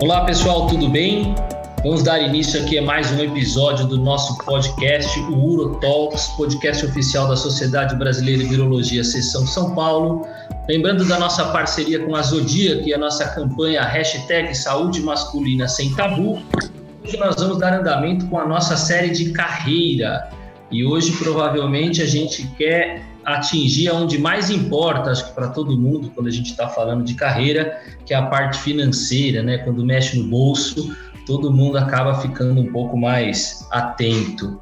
Olá pessoal, tudo bem? Vamos dar início aqui a mais um episódio do nosso podcast, o UroTalks, podcast oficial da Sociedade Brasileira de Virologia, Seção São Paulo. Lembrando da nossa parceria com a Zodiac e a nossa campanha hashtag Saúde Masculina Sem Tabu. Hoje nós vamos dar andamento com a nossa série de carreira. E hoje provavelmente a gente quer atingir aonde mais importa, acho que para todo mundo, quando a gente está falando de carreira, que é a parte financeira, né? Quando mexe no bolso, todo mundo acaba ficando um pouco mais atento.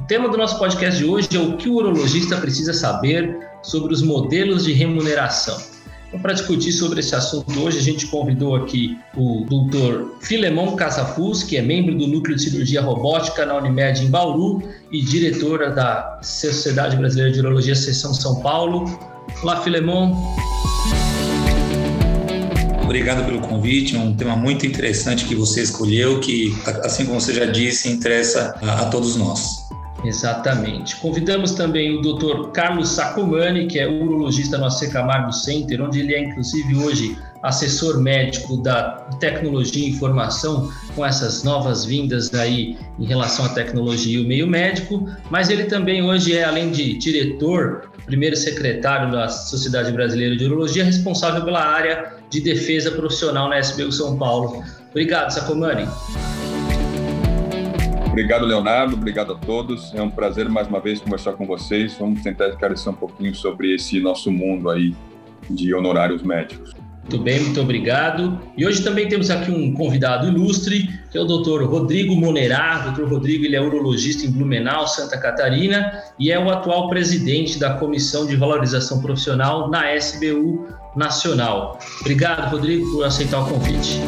O tema do nosso podcast de hoje é o que o urologista precisa saber sobre os modelos de remuneração. Então, para discutir sobre esse assunto hoje, a gente convidou aqui o doutor Filemon Casafus, que é membro do Núcleo de Cirurgia Robótica na Unimed em Bauru e diretora da Sociedade Brasileira de Urologia Seção São Paulo. Olá, Filemon. Obrigado pelo convite, é um tema muito interessante que você escolheu, que, assim como você já disse, interessa a, a todos nós. Exatamente. Convidamos também o Dr. Carlos Sacomani, que é urologista no AC Camargo Center, onde ele é inclusive hoje assessor médico da tecnologia e informação com essas novas vindas aí em relação à tecnologia e o meio médico, mas ele também hoje é além de diretor, primeiro secretário da Sociedade Brasileira de Urologia, responsável pela área de defesa profissional na SBU São Paulo. Obrigado, Sacomani. Obrigado, Leonardo. Obrigado a todos. É um prazer mais uma vez conversar com vocês. Vamos tentar esclarecer um pouquinho sobre esse nosso mundo aí de honorários médicos. Muito bem, muito obrigado. E hoje também temos aqui um convidado ilustre, que é o Dr. Rodrigo Monerá. Dr. Rodrigo ele é urologista em Blumenau, Santa Catarina, e é o atual presidente da Comissão de Valorização Profissional na SBU Nacional. Obrigado, Rodrigo, por aceitar o convite.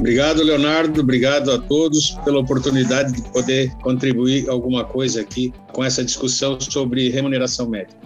Obrigado, Leonardo. Obrigado a todos pela oportunidade de poder contribuir alguma coisa aqui com essa discussão sobre remuneração médica.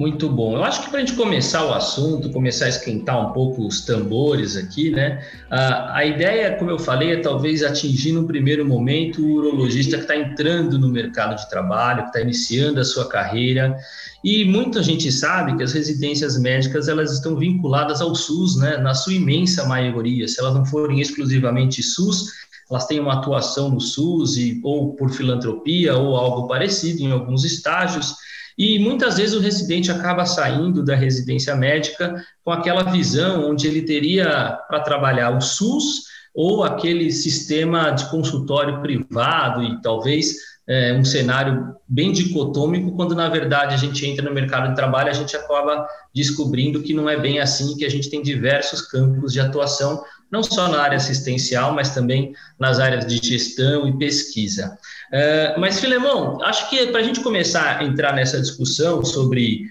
Muito bom. Eu acho que para a gente começar o assunto, começar a esquentar um pouco os tambores aqui, né? A, a ideia, como eu falei, é talvez atingir no primeiro momento o urologista que está entrando no mercado de trabalho, que está iniciando a sua carreira. E muita gente sabe que as residências médicas elas estão vinculadas ao SUS, né? Na sua imensa maioria. Se elas não forem exclusivamente SUS, elas têm uma atuação no SUS e, ou por filantropia ou algo parecido em alguns estágios. E muitas vezes o residente acaba saindo da residência médica com aquela visão onde ele teria para trabalhar o SUS ou aquele sistema de consultório privado e talvez é, um cenário bem dicotômico, quando na verdade a gente entra no mercado de trabalho, a gente acaba descobrindo que não é bem assim, que a gente tem diversos campos de atuação, não só na área assistencial, mas também nas áreas de gestão e pesquisa. É, mas, Filemão, acho que para a gente começar a entrar nessa discussão sobre,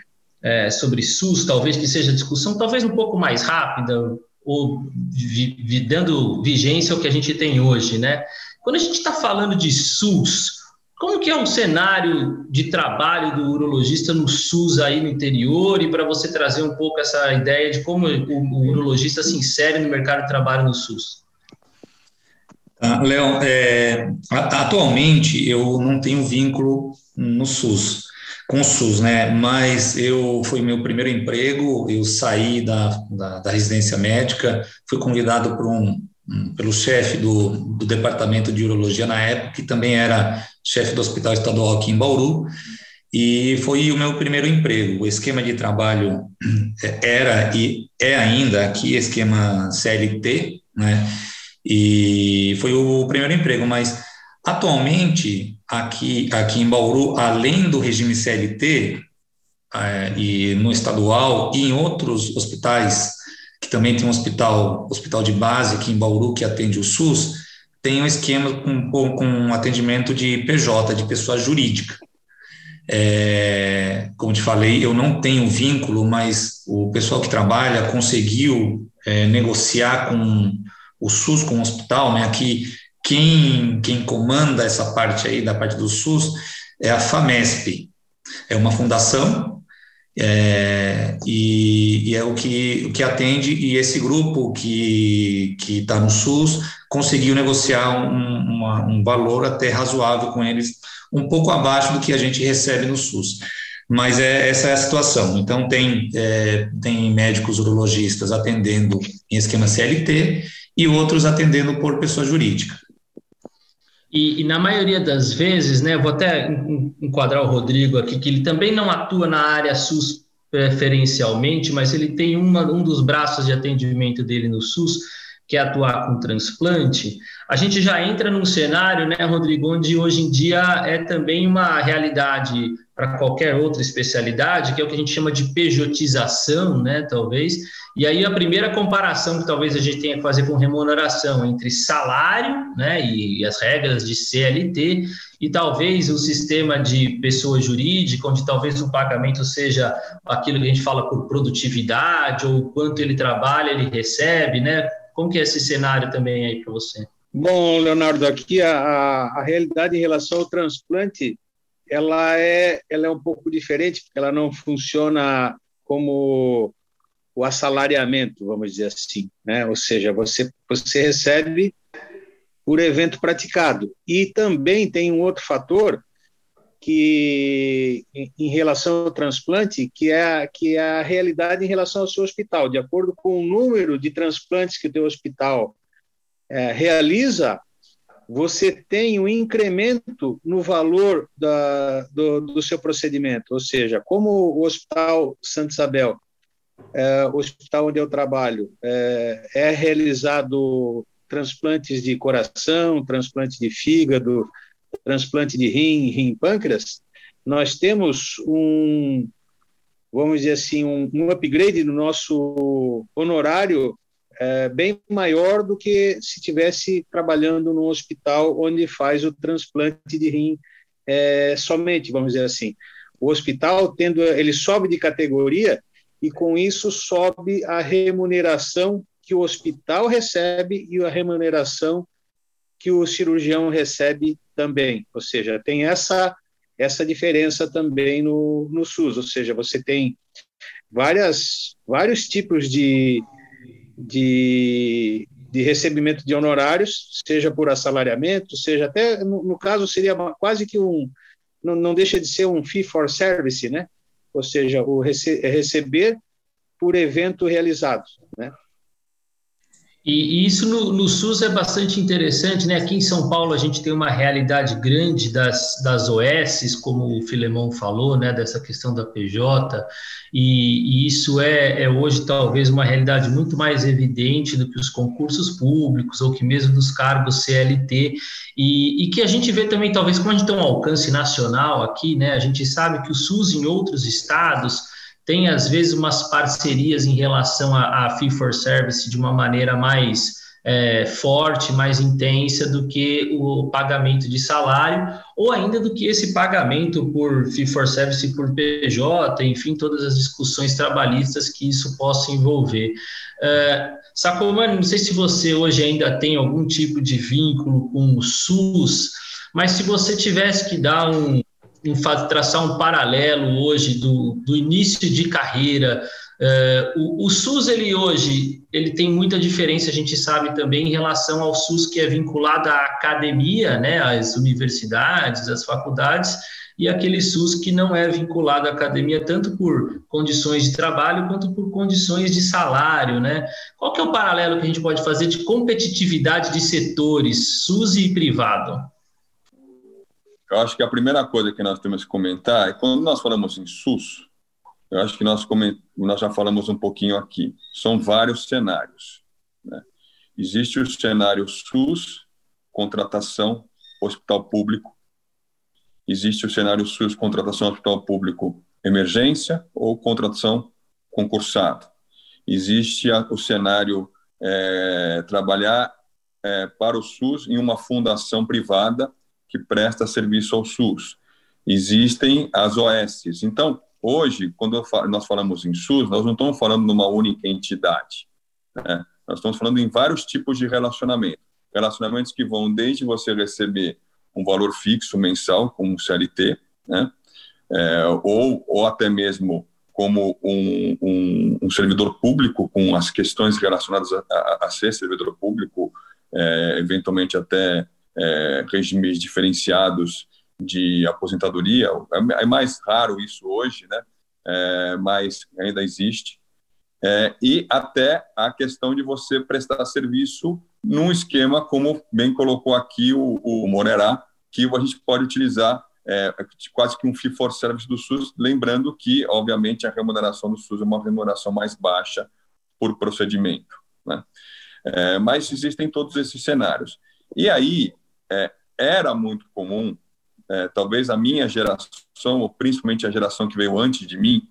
é, sobre SUS, talvez que seja discussão talvez um pouco mais rápida, ou vi, vi, dando vigência ao que a gente tem hoje, né? Quando a gente está falando de SUS, como que é o cenário de trabalho do urologista no SUS aí no interior e para você trazer um pouco essa ideia de como o, o urologista se insere no mercado de trabalho no SUS? Ah, Léo, é, atualmente eu não tenho vínculo no SUS, com o SUS, né? Mas eu foi meu primeiro emprego, eu saí da, da, da residência médica, fui convidado por um, pelo chefe do, do departamento de urologia na época, que também era chefe do hospital estadual aqui em Bauru, e foi o meu primeiro emprego. O esquema de trabalho era e é ainda aqui esquema CLT, né? E foi o primeiro emprego, mas atualmente aqui aqui em Bauru, além do regime CLT é, e no estadual e em outros hospitais que também tem um hospital hospital de base aqui em Bauru que atende o SUS, tem um esquema com, com atendimento de PJ, de pessoa jurídica. É, como te falei, eu não tenho vínculo, mas o pessoal que trabalha conseguiu é, negociar com o SUS com o hospital, né? Aqui quem, quem comanda essa parte aí da parte do SUS é a FAMESP, é uma fundação é, e, e, é o que, o que atende, e esse grupo que está no SUS conseguiu negociar um, uma, um valor até razoável com eles, um pouco abaixo do que a gente recebe no SUS. Mas é, essa é a situação. Então, tem, é, tem médicos urologistas atendendo em esquema CLT e outros atendendo por pessoa jurídica. E, e, na maioria das vezes, né, vou até enquadrar o Rodrigo aqui, que ele também não atua na área SUS preferencialmente, mas ele tem uma, um dos braços de atendimento dele no SUS, que é atuar com transplante, a gente já entra num cenário, né, Rodrigo, onde hoje em dia é também uma realidade para qualquer outra especialidade, que é o que a gente chama de pejotização, né, talvez. E aí a primeira comparação que talvez a gente tenha que fazer com remuneração entre salário, né, e as regras de CLT e talvez o sistema de pessoa jurídica, onde talvez o pagamento seja aquilo que a gente fala por produtividade ou quanto ele trabalha, ele recebe, né? Como que é esse cenário também aí para você? Bom, Leonardo, aqui a, a realidade em relação ao transplante, ela é, ela é um pouco diferente, porque ela não funciona como o assalariamento, vamos dizer assim, né? Ou seja, você, você recebe por evento praticado. E também tem um outro fator que em relação ao transplante, que é, que é a realidade em relação ao seu hospital. De acordo com o número de transplantes que o teu hospital é, realiza, você tem um incremento no valor da, do, do, seu procedimento. Ou seja, como o Hospital Santa Isabel, é, o hospital onde eu trabalho, é, é realizado transplantes de coração, transplante de fígado, transplante de rim, rim pâncreas, nós temos um, vamos dizer assim, um, um upgrade no nosso honorário é, bem maior do que se tivesse trabalhando num hospital onde faz o transplante de rim é, somente, vamos dizer assim. O hospital tendo, ele sobe de categoria e com isso sobe a remuneração que o hospital recebe e a remuneração que o cirurgião recebe também. Ou seja, tem essa essa diferença também no, no SUS, ou seja, você tem várias, vários tipos de, de, de recebimento de honorários, seja por assalariamento, seja até, no, no caso, seria quase que um, não, não, deixa de ser um fee for service, né? Ou seja, o rece, é receber por evento realizado? E, e isso no, no, SUS é bastante interessante, né? Aqui em São Paulo a gente tem uma realidade grande das, das OS, como o Filemão falou, né? Dessa questão da PJ, e, e isso é, é, hoje talvez uma realidade muito mais evidente do que os concursos públicos ou que mesmo dos cargos CLT, e, e que a gente vê também, talvez, como a gente tem um alcance nacional aqui, né? A gente sabe que o SUS em outros estados tem às vezes umas parcerias em relação a fee for service de uma maneira mais é, forte, mais intensa do que o pagamento de salário, ou ainda do que esse pagamento por fee for service por PJ, enfim, todas as discussões trabalhistas que isso possa envolver. É, Sacomani, não sei se você hoje ainda tem algum tipo de vínculo com o SUS, mas se você tivesse que dar um, em traçar um paralelo hoje do, do início de carreira. Uh, o, o, SUS, ele hoje, ele tem muita diferença, a gente sabe também, em relação ao SUS que é vinculado à academia, né, às universidades, às faculdades, e aquele SUS que não é vinculado à academia, tanto por condições de trabalho quanto por condições de salário, né? Qual que é o paralelo que a gente pode fazer de competitividade de setores, SUS e privado? Eu acho que a primeira coisa que nós temos que comentar é quando nós falamos em SUS, eu acho que nós, nós já falamos um pouquinho aqui. São vários cenários. Né? Existe o cenário SUS, contratação, hospital público. Existe o cenário SUS, contratação, hospital público, emergência ou contratação concursado. Existe o cenário é, trabalhar é, para o SUS em uma fundação privada que presta serviço ao SUS. Existem as OS. Então, hoje, quando nós falamos em SUS, nós não estamos falando numa única entidade. Né? Nós estamos falando em vários tipos de relacionamento. Relacionamentos que vão desde você receber um valor fixo mensal, como um CLT, né? É, ou, ou até mesmo como um, um, um, servidor público, com as questões relacionadas a, a, a ser servidor público, é, eventualmente até é, regimes diferenciados de aposentadoria. É, mais raro isso hoje, né? É, mas ainda existe. é, e até a questão de você prestar serviço num esquema, como bem colocou aqui o, o Morerá, que a gente pode utilizar é, quase que um fee for service do SUS, lembrando que, obviamente, a remuneração do SUS é uma remuneração mais baixa por procedimento. Né? É, mas existem todos esses cenários. E aí, é, era muito comum, é, talvez a minha geração, ou principalmente a geração que veio antes de mim,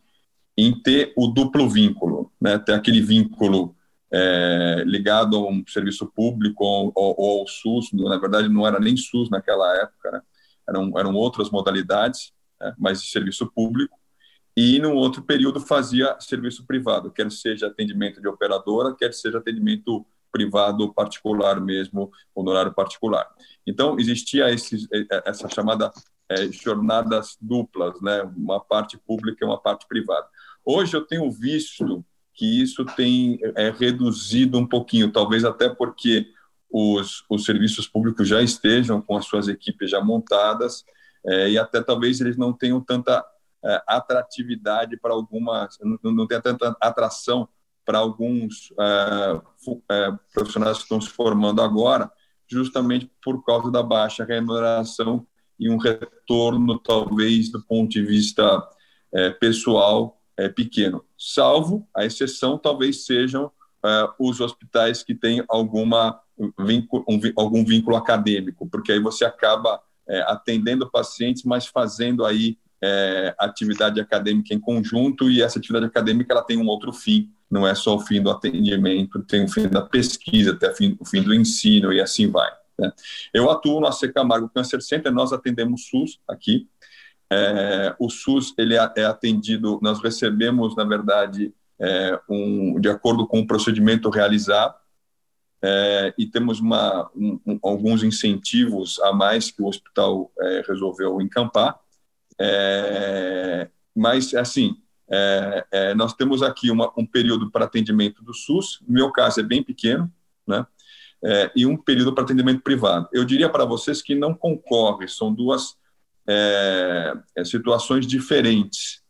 em ter o duplo vínculo, né? ter aquele vínculo é, ligado a um serviço público ou, ou, ou, ao SUS, na verdade não era nem SUS naquela época, né? eram, eram outras modalidades, né? mas de serviço público, e no outro período fazia serviço privado, quer seja atendimento de operadora, quer seja atendimento privado particular mesmo, honorário particular. Então, existia esse, essa chamada é, jornadas duplas, né? uma parte pública e uma parte privada. Hoje eu tenho visto que isso tem é, reduzido um pouquinho, talvez até porque os, os serviços públicos já estejam com as suas equipes já montadas é, e até talvez eles não tenham tanta atratividade para algumas, não, não tenha tanta atração para alguns é, é, profissionais que estão se formando agora, justamente por causa da baixa remuneração e um retorno, talvez, do ponto de vista é, pessoal, é, pequeno, salvo a exceção talvez sejam é, os hospitais que têm alguma um, algum vínculo acadêmico, porque aí você acaba é, atendendo pacientes, mas fazendo aí é, atividade acadêmica em conjunto e essa atividade acadêmica ela tem um outro fim, não é só o fim do atendimento, tem o fim da pesquisa, até o fim do ensino e assim vai. Né? Eu atuo no AC Camargo Cancer Center, nós atendemos SUS aqui, é, o SUS ele é, é atendido, nós recebemos, na verdade, é, um, de acordo com o procedimento realizado, é, e temos uma, um, um, alguns incentivos a mais que o hospital é, resolveu encampar. É, mas, assim, é, nós temos aqui uma, um período para atendimento do SUS, no meu caso é bem pequeno, né? e um período para atendimento privado. Eu diria para vocês que não concorre, são duas é, é, situações diferentes.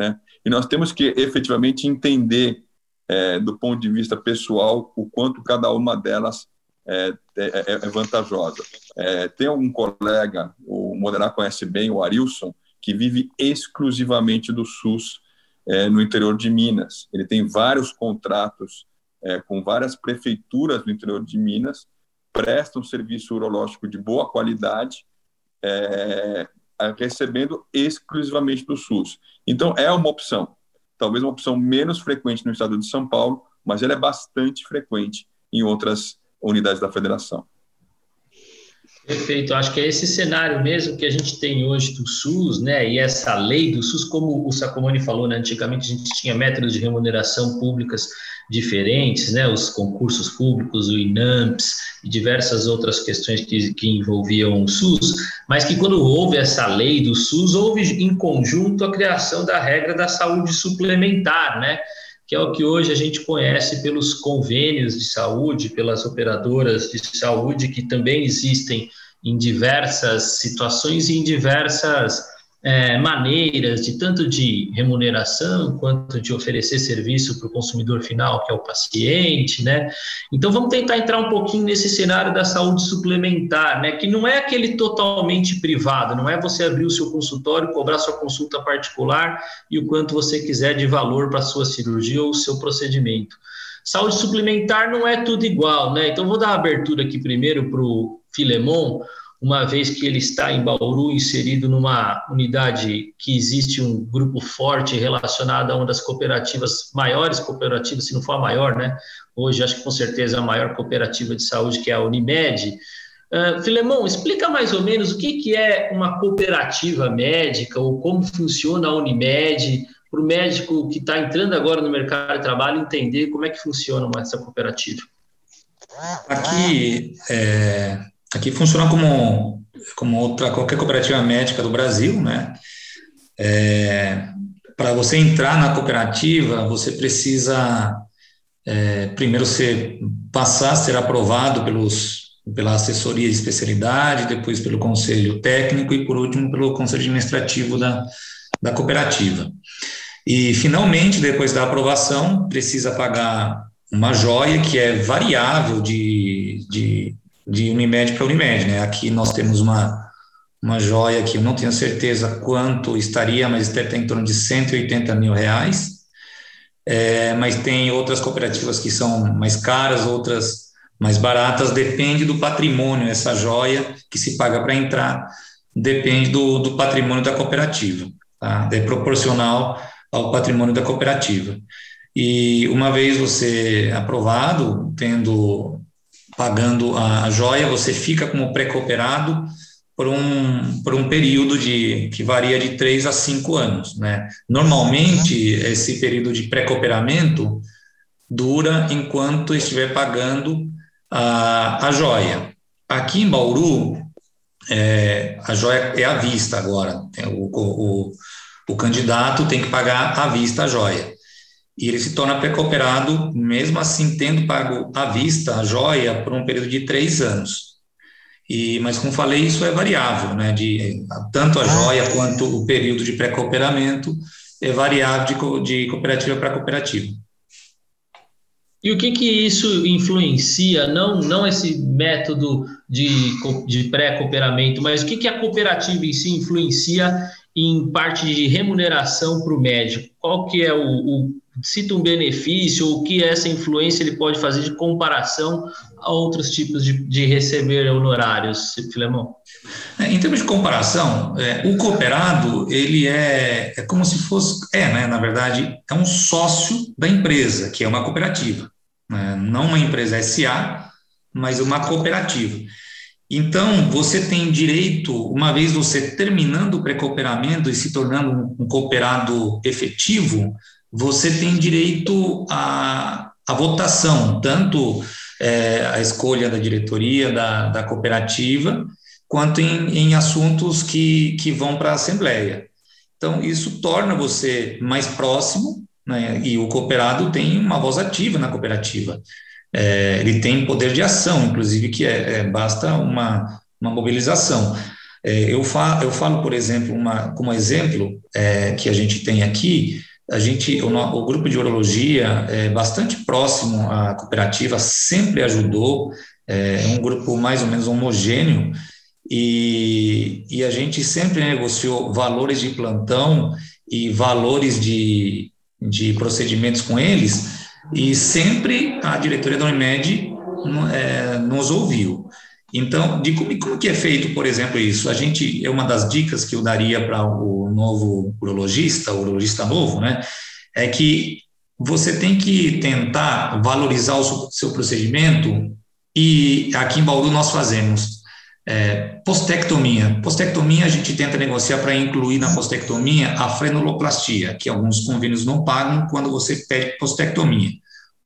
Né? E nós temos que efetivamente entender, é, do ponto de vista pessoal, o quanto cada uma delas é, é, é, é vantajosa. tem um colega, o Moderar conhece bem, o Arilson, que vive exclusivamente do SUS no interior de Minas. Ele tem vários contratos com várias prefeituras no interior de Minas, presta um serviço urológico de boa qualidade é, recebendo exclusivamente do SUS. Então, é uma opção. Talvez uma opção menos frequente no estado de São Paulo, mas ela é bastante frequente em outras unidades da federação. Perfeito, acho que é esse cenário mesmo que a gente tem hoje do SUS, né? E essa lei do SUS, como o Sacomani falou, né? Antigamente a gente tinha métodos de remuneração públicas diferentes, né? Os concursos públicos, o INAMPS e diversas outras questões que, que envolviam o SUS, mas que quando houve essa lei do SUS, houve em conjunto a criação da regra da saúde suplementar, né? Que é o que hoje a gente conhece pelos convênios de saúde, pelas operadoras de saúde, que também existem em diversas situações e em diversas é, maneiras de tanto de remuneração quanto de oferecer serviço para o consumidor final, que é o paciente, né? Então vamos tentar entrar um pouquinho nesse cenário da saúde suplementar, né? Que não é aquele totalmente privado, não é você abrir o seu consultório, cobrar sua consulta particular e o quanto você quiser de valor para a sua cirurgia ou o seu procedimento. Saúde suplementar não é tudo igual, né? Então vou dar abertura aqui primeiro para o Filemon uma vez que ele está em Bauru, inserido numa unidade que existe um grupo forte relacionado a uma das cooperativas, maiores cooperativas, se não for a maior, né? Hoje, acho que com certeza a maior cooperativa de saúde, que é a Unimed. Uh, Filemão, explica mais ou menos o que, que é uma cooperativa médica ou como funciona a Unimed, para o médico que está entrando agora no mercado de trabalho entender como é que funciona essa cooperativa. Aqui, é, Aqui funciona como, como outra, qualquer cooperativa médica do Brasil, né? É, Para você entrar na cooperativa, você precisa é, primeiro ser, passar ser aprovado pelos, pela assessoria de especialidade, depois pelo conselho técnico e, por último, pelo conselho administrativo da, da cooperativa. E, finalmente, depois da aprovação, precisa pagar uma joia que é variável de, de, de Unimed para Unimed. Né? Aqui nós temos uma, uma joia que eu não tenho certeza quanto estaria, mas deve estar em torno de 180 mil reais. É, mas tem outras cooperativas que são mais caras, outras mais baratas, depende do patrimônio, essa joia que se paga para entrar, depende do, do patrimônio da cooperativa, tá? é proporcional ao patrimônio da cooperativa. E uma vez você aprovado, tendo pagando a, joia, você fica como pré-cooperado por um, por um período de, que varia de três a cinco anos. Né? Normalmente, esse período de pré-cooperamento dura enquanto estiver pagando a, a joia. Aqui em Bauru, é, a joia é à vista agora. O, o, o candidato tem que pagar à vista a joia e ele se torna pré-cooperado, mesmo assim tendo pago à vista a joia por um período de três anos. E, mas, como falei, isso é variável, né? De, tanto a joia quanto o período de pré-cooperamento é variável de, de cooperativa para cooperativa. E o que que isso influencia, não, não esse método de, de pré-cooperamento, mas o que que a cooperativa em si influencia em parte de remuneração para o médico? Qual que é o, o cita um benefício o que essa influência ele pode fazer de comparação a outros tipos de, de receber honorários, Filemão? É, em termos de comparação, é, o cooperado ele é, é como se fosse, é, né, na verdade, é um sócio da empresa, que é uma cooperativa, né, não uma empresa SA, mas uma cooperativa. Então, você tem direito, uma vez você terminando o pré-cooperamento e se tornando um cooperado efetivo, você tem direito à, à votação, tanto é, a escolha da diretoria da, da cooperativa, quanto em, em assuntos que, que vão para a Assembleia. Então, isso torna você mais próximo, né, e o cooperado tem uma voz ativa na cooperativa. É, ele tem poder de ação, inclusive, que é, é basta uma, uma mobilização. É, eu, fa, eu falo, por exemplo, uma, como exemplo é, que a gente tem aqui, a gente, o, o, grupo de urologia é bastante próximo à cooperativa, sempre ajudou, é um grupo mais ou menos homogêneo, e, e a gente sempre negociou valores de plantão e valores de, de procedimentos com eles, e sempre a diretoria da Unimed é, nos ouviu. Então, de como, como, que é feito, por exemplo, isso? A gente, é uma das dicas que eu daria para o novo urologista, o urologista novo, né, é que você tem que tentar valorizar o seu, procedimento e aqui em Bauru nós fazemos é, postectomia. Postectomia a gente tenta negociar para incluir na postectomia a frenuloplastia, que alguns convênios não pagam quando você pede postectomia.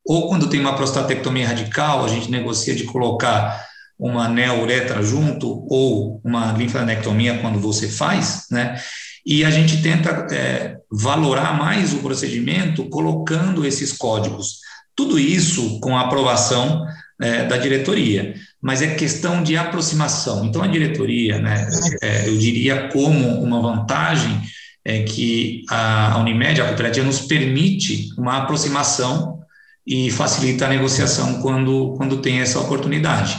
Ou quando tem uma prostatectomia radical, a gente negocia de colocar uma neuretra junto ou uma linfanectomia quando você faz, né? E a gente tenta é, valorar mais o procedimento colocando esses códigos. Tudo isso com a aprovação é, da diretoria, mas é questão de aproximação. Então, a diretoria, né, é, eu diria como uma vantagem é que a Unimed, a cooperativa, nos permite uma aproximação e facilita a negociação quando, quando tem essa oportunidade.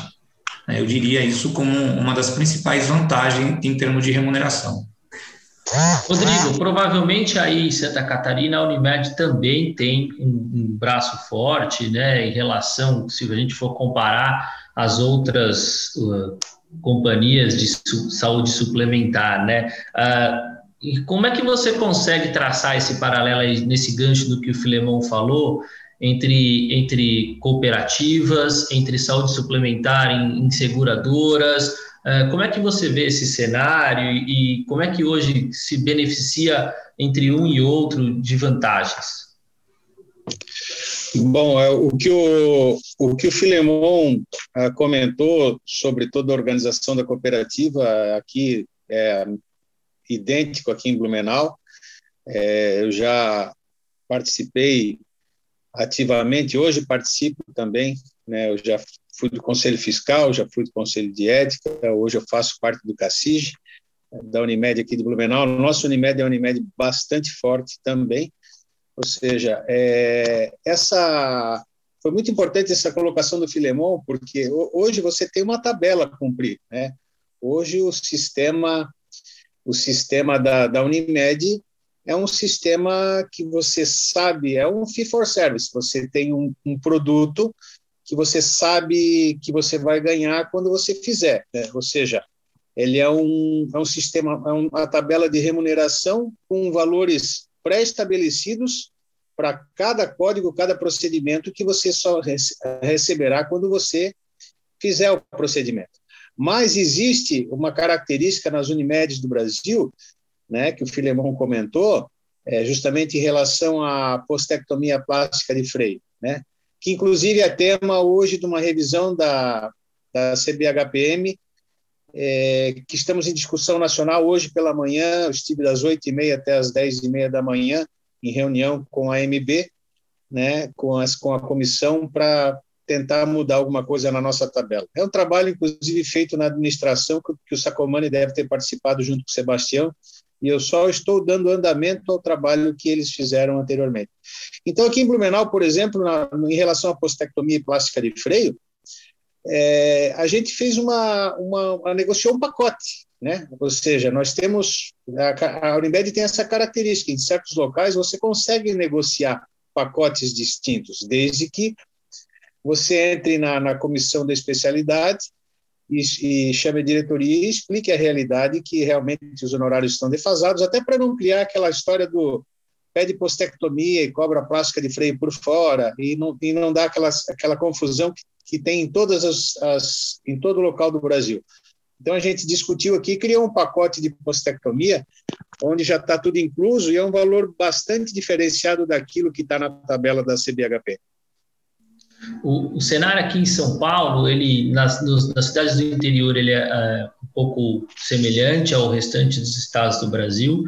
Eu diria isso como uma das principais vantagens em termos de remuneração. Rodrigo, provavelmente aí em Santa Catarina a Unimed também tem um, um, braço forte, né, em relação, se a gente for comparar as outras uh, companhias de su saúde suplementar, né? Uh, e como é que você consegue traçar esse paralelo aí, nesse gancho do que o Filemão falou entre, entre cooperativas, entre saúde suplementar em, em seguradoras? Uh, como é que você vê esse cenário e, e como é que hoje se beneficia entre um e outro de vantagens? Bom, é, o que o, o, que o Filemon é, comentou sobre toda a organização da cooperativa aqui é idêntico aqui em Blumenau. É, eu já participei ativamente, hoje participo também, né, eu já fui do Conselho Fiscal, já fui do Conselho de Ética, hoje eu faço parte do CACIG, da Unimed aqui de Blumenau. Nossa Unimed é uma Unimed bastante forte também, Ou seja, é, essa foi muito importante essa colocação do Filemon, porque hoje você tem uma tabela a cumprir. Né? Hoje o sistema, o sistema da, da Unimed é um sistema que você sabe, é um fee for service. Você tem um, um produto que você sabe que você vai ganhar quando você fizer. Né? Ou seja, ele é um, é um sistema, é uma tabela de remuneração com valores pré-estabelecidos para cada código, cada procedimento que você só receberá quando você fizer o procedimento. Mas existe uma característica nas Unimedes do Brasil, né, que o Filemão comentou, é justamente em relação à postectomia plástica de freio, né, que inclusive é tema hoje de uma revisão da, da CBHPM, é, que estamos em discussão nacional hoje pela manhã, eu estive das 8h30 até as 10h30 da manhã, em reunião com a MB, né, com, as, com a comissão, para tentar mudar alguma coisa na nossa tabela. É um trabalho, inclusive, feito na administração, que, que o Sacomani deve ter participado junto com o Sebastião, e eu só estou dando andamento ao trabalho que eles fizeram anteriormente. Então, aqui em Blumenau, por exemplo, na, em relação à postectomia e plástica de freio, é, a gente fez uma, uma, uma, negociou um pacote, né? Ou seja, nós temos a, a Unimed tem essa característica, em certos locais você consegue negociar pacotes distintos, desde que você entre na, na comissão da especialidade e, chame a diretoria e explique a realidade que realmente os honorários estão defasados, até para não criar aquela história do pede postectomia e cobra plástica de freio por fora e não, e não dá aquela, aquela confusão que, que tem em todas as, as em todo o local do Brasil. Então a gente discutiu aqui, criou um pacote de postectomia onde já está tudo incluso e é um valor bastante diferenciado daquilo que está na tabela da CBHP. O, o, cenário aqui em São Paulo, ele nas, nos, nas cidades do interior, ele é, é, um pouco semelhante ao restante dos estados do Brasil,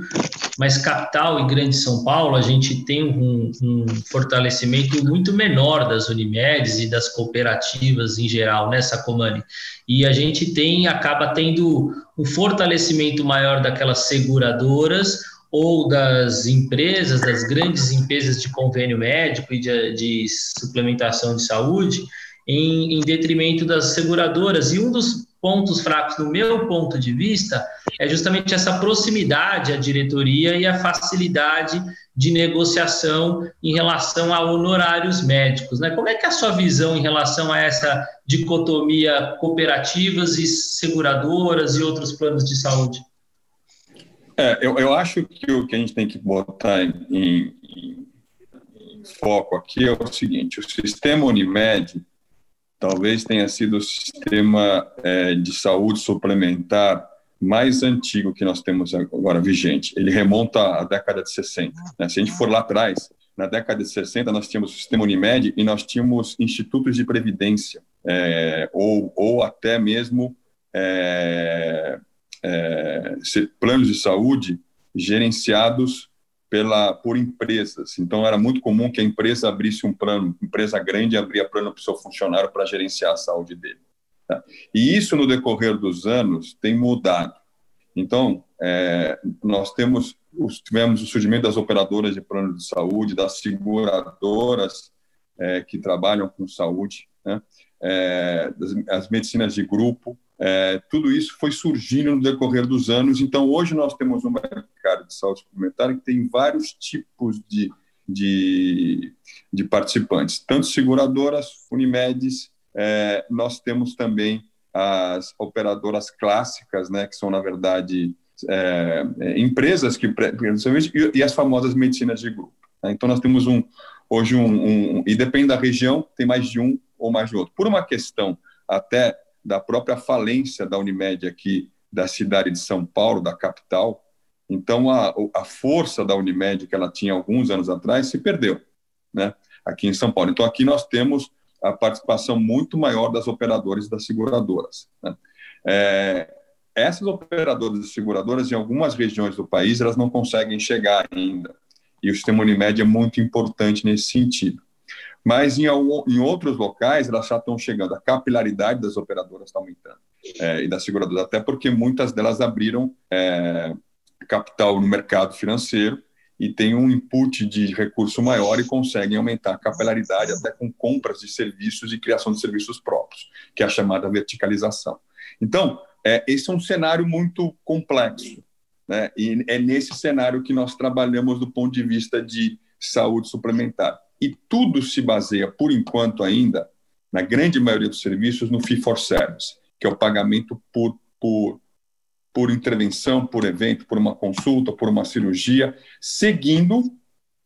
mas capital e grande São Paulo, a gente tem um, um fortalecimento muito menor das Unimedes e das cooperativas em geral, né, Sacomani? E a gente tem, acaba tendo um fortalecimento maior daquelas seguradoras, ou das empresas, das grandes empresas de convênio médico e de, de suplementação de saúde, em, em, detrimento das seguradoras. E um dos pontos fracos, do meu ponto de vista, é justamente essa proximidade à diretoria e a facilidade de negociação em relação a honorários médicos. Né? Como é que é a sua visão em relação a essa dicotomia cooperativas e seguradoras e outros planos de saúde? É, eu, eu acho que o que a gente tem que botar em, em, em foco aqui é o seguinte: o sistema Unimed talvez tenha sido o sistema é, de saúde suplementar mais antigo que nós temos agora vigente. Ele remonta à década de 60. Né? Se a gente for lá atrás, na década de 60, nós tínhamos o sistema Unimed e nós tínhamos institutos de previdência, é, ou, ou até mesmo é, é, planos de saúde gerenciados pela por empresas. Então era muito comum que a empresa abrisse um plano, empresa grande abria plano para o seu funcionário para gerenciar a saúde dele. Tá? E isso no decorrer dos anos tem mudado. Então é, nós temos tivemos o surgimento das operadoras de plano de saúde, das seguradoras é, que trabalham com saúde, né? é, das, as medicinas de grupo, é, tudo isso foi surgindo no decorrer dos anos. Então, hoje nós temos um mercado de saúde suplementar que tem vários tipos de, de, de participantes, tanto seguradoras, Unimedes, é, nós temos também as operadoras clássicas, né, que são, na verdade, é, é empresas que e, e as famosas medicinas de grupo. Né? Então, nós temos um, hoje um, um, e depende da região, tem mais de um ou mais de outro. Por uma questão até da própria falência da Unimed aqui da cidade de São Paulo, da capital. Então, a, a força da Unimed que ela tinha alguns anos atrás se perdeu, né? Aqui em São Paulo. Então, aqui nós temos a participação muito maior das operadoras e das seguradoras. Né? É, essas operadoras e seguradoras, em algumas regiões do país, elas não conseguem chegar ainda. E o sistema Unimed é muito importante nesse sentido. Mas em, em outros locais, elas já estão chegando, a capilaridade das operadoras está aumentando, é, e das seguradoras, até porque muitas delas abriram é, capital no mercado financeiro e têm um input de recurso maior e conseguem aumentar a capilaridade até com compras de serviços e criação de serviços próprios, que é a chamada verticalização. Então, é, esse é um cenário muito complexo, né? e é nesse cenário que nós trabalhamos do ponto de vista de saúde suplementar. E tudo se baseia, por enquanto ainda, na grande maioria dos serviços, no fee for service, que é o pagamento por, por, por intervenção, por evento, por uma consulta, por uma cirurgia, seguindo,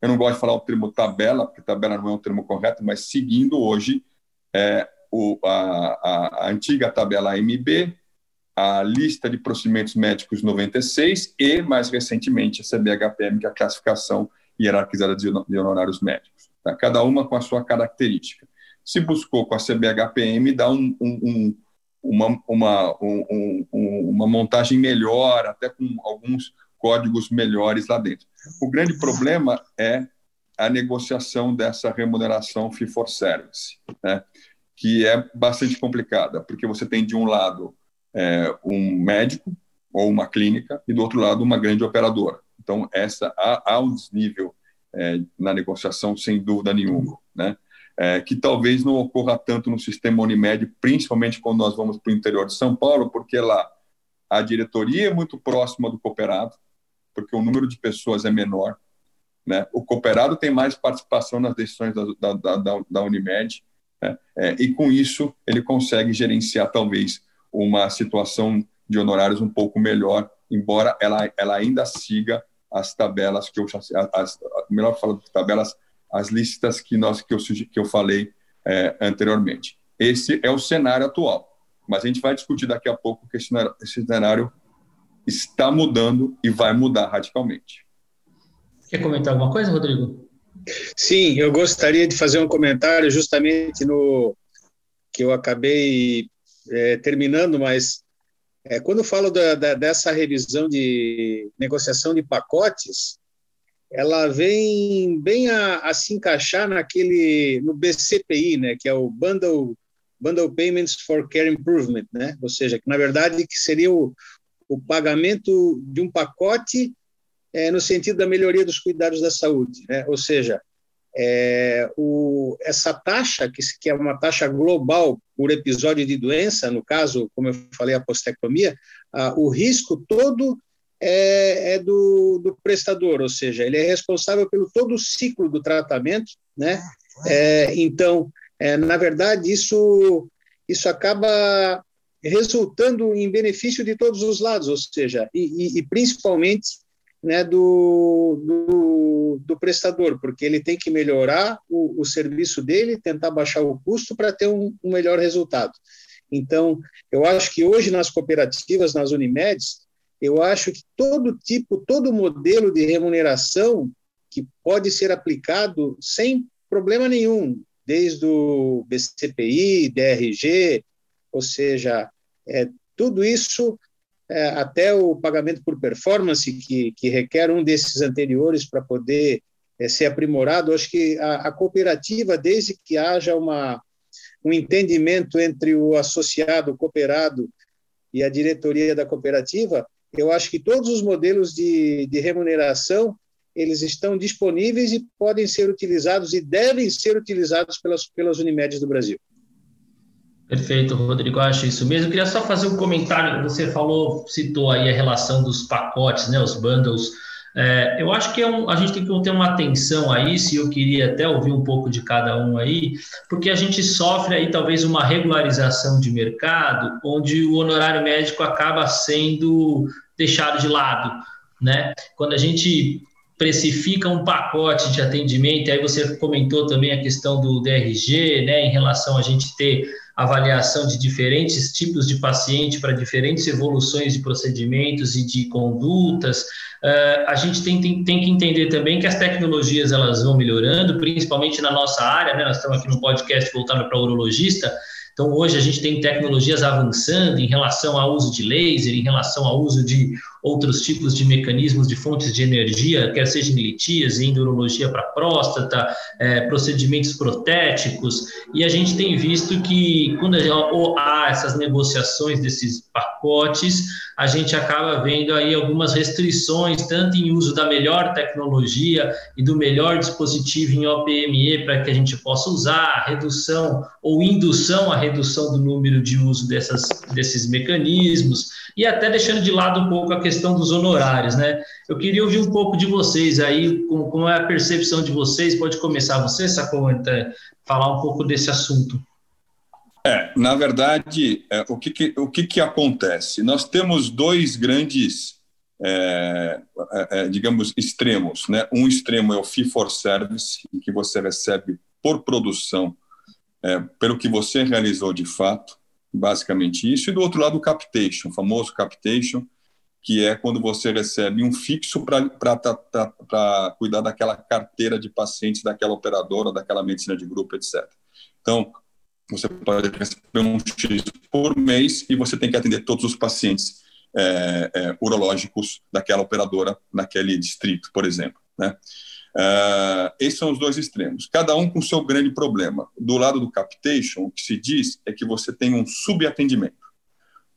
eu não gosto de falar o termo tabela, porque tabela não é um termo correto, mas seguindo hoje é, o, a, a, a antiga tabela AMB, a lista de procedimentos médicos 96 e, mais recentemente, a CBHPM, que é a classificação hierarquizada de honorários médicos. Tá? Cada uma com a sua característica. Se buscou com a CBHPM, dá um, um, um, uma, uma, uma montagem melhor, até com alguns códigos melhores lá dentro. O grande problema é a negociação dessa remuneração fee for service, né? que é bastante complicada, porque você tem de um lado é, um médico ou uma clínica e do outro lado uma grande operadora. Então essa há, há um desnível é, na negociação sem dúvida nenhuma, né? É, que talvez não ocorra tanto no sistema Unimed, principalmente quando nós vamos para o interior de São Paulo, porque lá a diretoria é muito próxima do cooperado, porque o número de pessoas é menor, né? O cooperado tem mais participação nas decisões da, da, da, da Unimed, né? é, e com isso ele consegue gerenciar talvez uma situação de honorários um pouco melhor, embora ela, ela ainda siga as tabelas que eu as, melhor falando tabelas, as listas que nós que eu que eu falei é, anteriormente. Esse é o cenário atual, mas a gente vai discutir daqui a pouco que esse cenário, esse cenário está mudando e vai mudar radicalmente. Quer comentar alguma coisa, Rodrigo? Sim, eu gostaria de fazer um comentário justamente no que eu acabei é, terminando, mas é, quando eu falo da, da, dessa revisão de negociação de pacotes, ela vem bem a, a, se encaixar naquele no BCPI, né, que é o Bundle Bundle Payments for Care Improvement, né? Ou seja, que na verdade que seria o, o pagamento de um pacote é, no sentido da melhoria dos cuidados da saúde, né? Ou seja, é, o, essa taxa, que, que, é uma taxa global por episódio de doença, no caso, como eu falei, a postectomia, o risco todo é, é do, do, prestador, ou seja, ele é responsável pelo todo o ciclo do tratamento, né? É, então, é, na verdade, isso, isso acaba resultando em benefício de todos os lados, ou seja, e, e, e principalmente né, do, do, do, prestador, porque ele tem que melhorar o, o serviço dele, tentar baixar o custo para ter um, um, melhor resultado. Então, eu acho que hoje nas cooperativas, nas Unimedes, eu acho que todo tipo, todo modelo de remuneração que pode ser aplicado sem problema nenhum, desde o BCPI, DRG, ou seja, é, tudo isso é, até o pagamento por performance, que, que requer um desses anteriores para poder é, ser aprimorado. Acho que a, a, cooperativa, desde que haja uma, um entendimento entre o associado, o cooperado e a diretoria da cooperativa, eu acho que todos os modelos de, de remuneração eles estão disponíveis e podem ser utilizados e devem ser utilizados pelas, pelas Unimedes do Brasil. Perfeito, Rodrigo, acho isso mesmo. Eu queria só fazer um comentário. Você falou, citou aí a relação dos pacotes, né, os bundles. É, eu acho que é um, a gente tem que ter uma atenção a isso, e eu queria até ouvir um pouco de cada um aí, porque a gente sofre aí talvez uma regularização de mercado, onde o honorário médico acaba sendo deixado de lado, né? Quando a gente precifica um pacote de atendimento, aí você comentou também a questão do DRG, né, em relação a gente ter avaliação de diferentes tipos de paciente para diferentes evoluções de procedimentos e de condutas. Uh, a gente tem, tem, tem, que entender também que as tecnologias elas vão melhorando, principalmente na nossa área, né? Nós estamos aqui no podcast voltado para urologista, então, hoje a gente tem tecnologias avançando em relação ao uso de laser, em relação ao uso de outros tipos de mecanismos de fontes de energia, quer seja em litíase, em urologia para próstata, é, procedimentos protéticos, e a gente tem visto que quando há essas negociações desses pacotes, a gente acaba vendo aí algumas restrições, tanto em uso da melhor tecnologia e do melhor dispositivo em OPME para que a gente possa usar, redução ou indução à redução do número de uso dessas, desses mecanismos, e até deixando de lado um pouco a questão dos honorários, né? Eu queria ouvir um pouco de vocês aí, como, como é a percepção de vocês, pode começar você, Sacou, falar um pouco desse assunto. É, na verdade, é, o, que, que, o que, que acontece? Nós temos dois grandes, é, é, é, digamos, extremos. Né? Um extremo é o fee for service, em que você recebe por produção, é, pelo que você realizou de fato, basicamente isso. E do outro lado, o capitation, o famoso capitation, que é quando você recebe um fixo para cuidar daquela carteira de pacientes daquela operadora, daquela medicina de grupo, etc. Então, você pode receber um X por mês e você tem que atender todos os pacientes é, é, urológicos daquela operadora naquele distrito, por exemplo. Né? Uh, esses são os dois extremos, cada um com seu grande problema. Do lado do capitation, o que se diz é que você tem um subatendimento,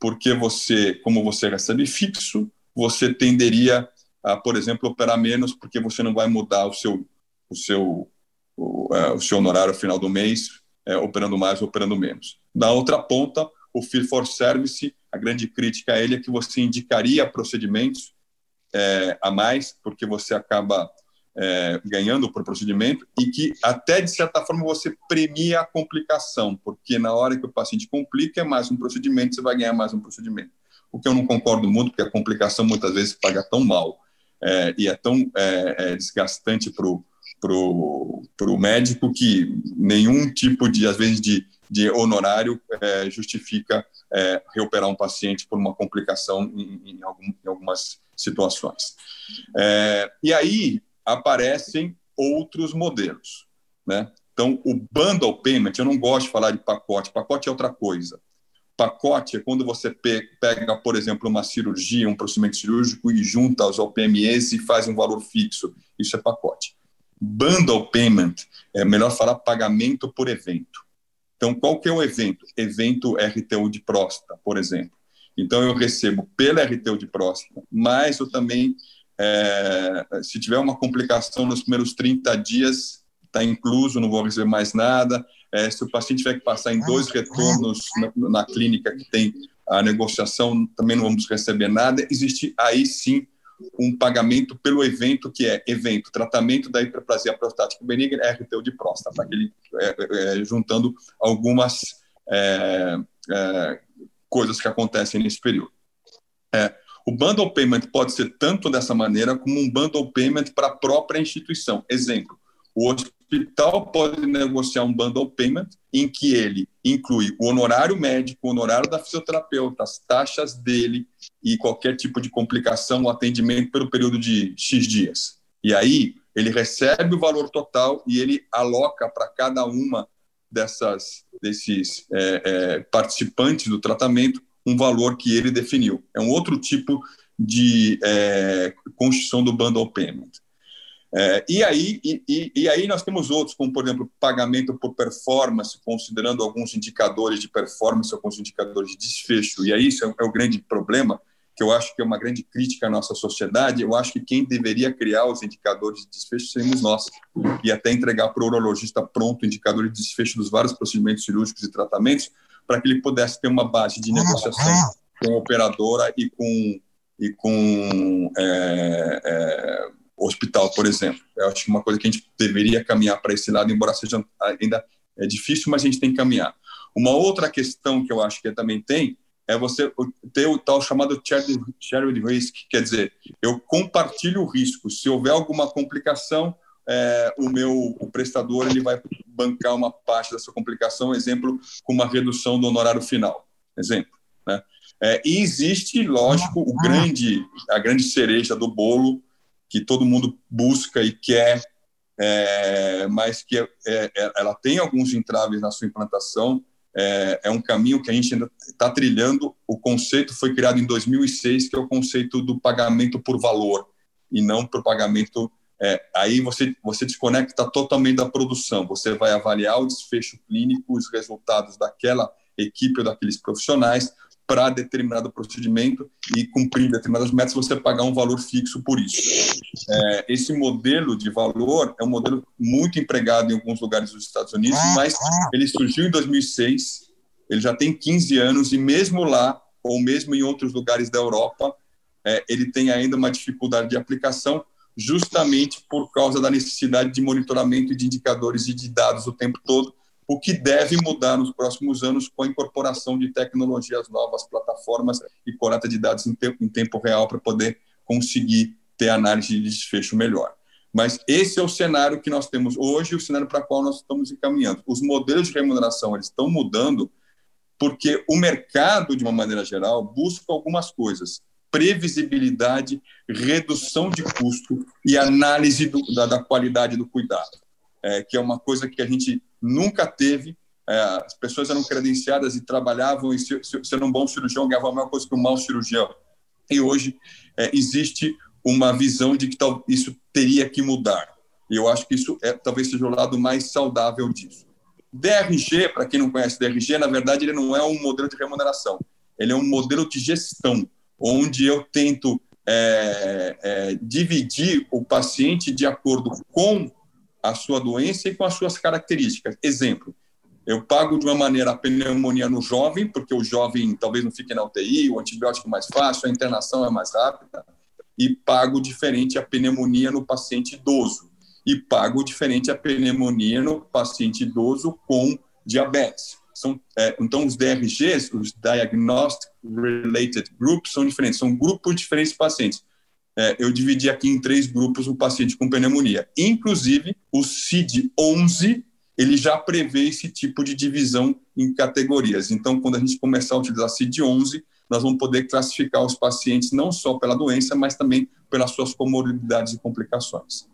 porque você, como você recebe fixo, você tenderia a, por exemplo, operar menos, porque você não vai mudar o seu, o seu, o, uh, o seu honorário final do mês é, operando mais operando menos. Da outra ponta, o Fee for Service, a grande crítica a ele é que você indicaria procedimentos é, a mais, porque você acaba é, ganhando por procedimento e que até de certa forma você premia a complicação, porque na hora que o paciente complica é mais um procedimento, você vai ganhar mais um procedimento. O que eu não concordo muito, porque a complicação muitas vezes paga tão mal é, e é tão é, é desgastante para o para o médico que nenhum tipo de, às vezes, de, de honorário é, justifica é, reoperar um paciente por uma complicação em, em, algum, em algumas situações. E aí aparecem outros modelos, né? Então, o bundle payment, eu não gosto de falar de pacote, pacote é outra coisa. Pacote é quando você pega, por exemplo, uma cirurgia, um procedimento cirúrgico e junta os OPMEs e faz um valor fixo. Isso é pacote. Bundle payment, é melhor falar pagamento por evento. Então, qual que é o evento? Evento RTU de próstata, por exemplo. Então, eu recebo pela RTU de próstata, mas eu também, é, se tiver uma complicação nos primeiros 30 dias, está incluso, não vou receber mais nada. É, se o paciente tiver que passar em dois retornos na, na clínica que tem a negociação, também não vamos receber nada. Existe aí sim um pagamento pelo evento que é evento tratamento da hiperplasia prostática benigna RTU de próstata, aquele, é, é, juntando algumas é, é, coisas que acontecem nesse período. O bundle payment pode ser tanto dessa maneira como um bundle payment para a própria instituição. Exemplo, o hospital pode negociar um bundle payment em que ele inclui o honorário médico, o honorário da fisioterapeuta, as taxas dele e qualquer tipo de complicação, o atendimento pelo período de X dias. E aí ele recebe o valor total e ele aloca para cada uma dessas desses é, é, participantes do tratamento um valor que ele definiu. É um outro tipo de é, construção do bundle payment. É, e, aí, e, e, aí nós temos outros, como, por exemplo, pagamento por performance, considerando alguns indicadores de performance, alguns indicadores de desfecho. E aí isso é, é o grande problema, que eu acho que é uma grande crítica à nossa sociedade. Eu acho que quem deveria criar os indicadores de desfecho seríamos nós, e até entregar para o urologista pronto o indicador de desfecho dos vários procedimentos cirúrgicos e tratamentos, para que ele pudesse ter uma base de negociação com a operadora e com, e com é, é, hospital, por exemplo. Eu acho que uma coisa que a gente deveria caminhar para esse lado, embora seja ainda é difícil, mas a gente tem que caminhar. Uma outra questão que eu acho que também tem é você ter o tal chamado shared risk, quer dizer, eu compartilho o risco. Se houver alguma complicação, é, o meu o prestador ele vai bancar uma parte dessa complicação, exemplo, com uma redução do honorário final, exemplo. Né? É, e existe, lógico, o grande, a grande cereja do bolo, que todo mundo busca e quer, é, mas que é, é, ela tem alguns entraves na sua implantação, é, é um caminho que a gente ainda está trilhando. O conceito foi criado em 2006, que é o conceito do pagamento por valor, e não por pagamento. É, aí você, você desconecta totalmente da produção. Você vai avaliar o desfecho clínico, os resultados daquela equipe ou daqueles profissionais para determinado procedimento e cumprir determinadas metas, você pagar um valor fixo por isso. É, esse modelo de valor é um modelo muito empregado em alguns lugares dos Estados Unidos, mas ele surgiu em 2006, ele já tem 15 anos e mesmo lá, ou mesmo em outros lugares da Europa, é, ele tem ainda uma dificuldade de aplicação, justamente por causa da necessidade de monitoramento de indicadores e de dados o tempo todo, o que deve mudar nos próximos anos com a incorporação de tecnologias novas, plataformas e coleta de dados em tempo, em tempo real para poder conseguir ter análise de desfecho melhor. Mas esse é o cenário que nós temos hoje, o cenário para o qual nós estamos encaminhando. Os modelos de remuneração eles estão mudando porque o mercado, de uma maneira geral, busca algumas coisas: previsibilidade, redução de custo e análise do, da, da, qualidade do cuidado, é, que é uma coisa que a gente nunca teve. É, as pessoas eram credenciadas e trabalhavam e se, se, sendo um bom cirurgião ganhavam a mesma coisa que um mau cirurgião. E hoje é, existe uma visão de que tal, isso teria que mudar. E eu acho que isso é, talvez seja o lado mais saudável disso. DRG, para quem não conhece DRG, na verdade ele não é um modelo de remuneração, ele é um modelo de gestão, onde eu tento é, é, dividir o paciente de acordo com a sua doença e com as suas características. Exemplo, eu pago de uma maneira a pneumonia no jovem, porque o jovem talvez não fique na UTI, o antibiótico é mais fácil, a internação é mais rápida, e pago diferente a pneumonia no paciente idoso, e pago diferente a pneumonia no paciente idoso com diabetes. São, é, então, os DRGs, os Diagnostic Related Groups, são diferentes, são grupos diferentes de pacientes é, eu dividi aqui em três grupos o paciente com pneumonia. Inclusive, o CID-11, ele já prevê esse tipo de divisão em categorias. Então, quando a gente começar a utilizar CID-11, nós vamos poder classificar os pacientes não só pela doença, mas também pelas suas comorbidades e complicações.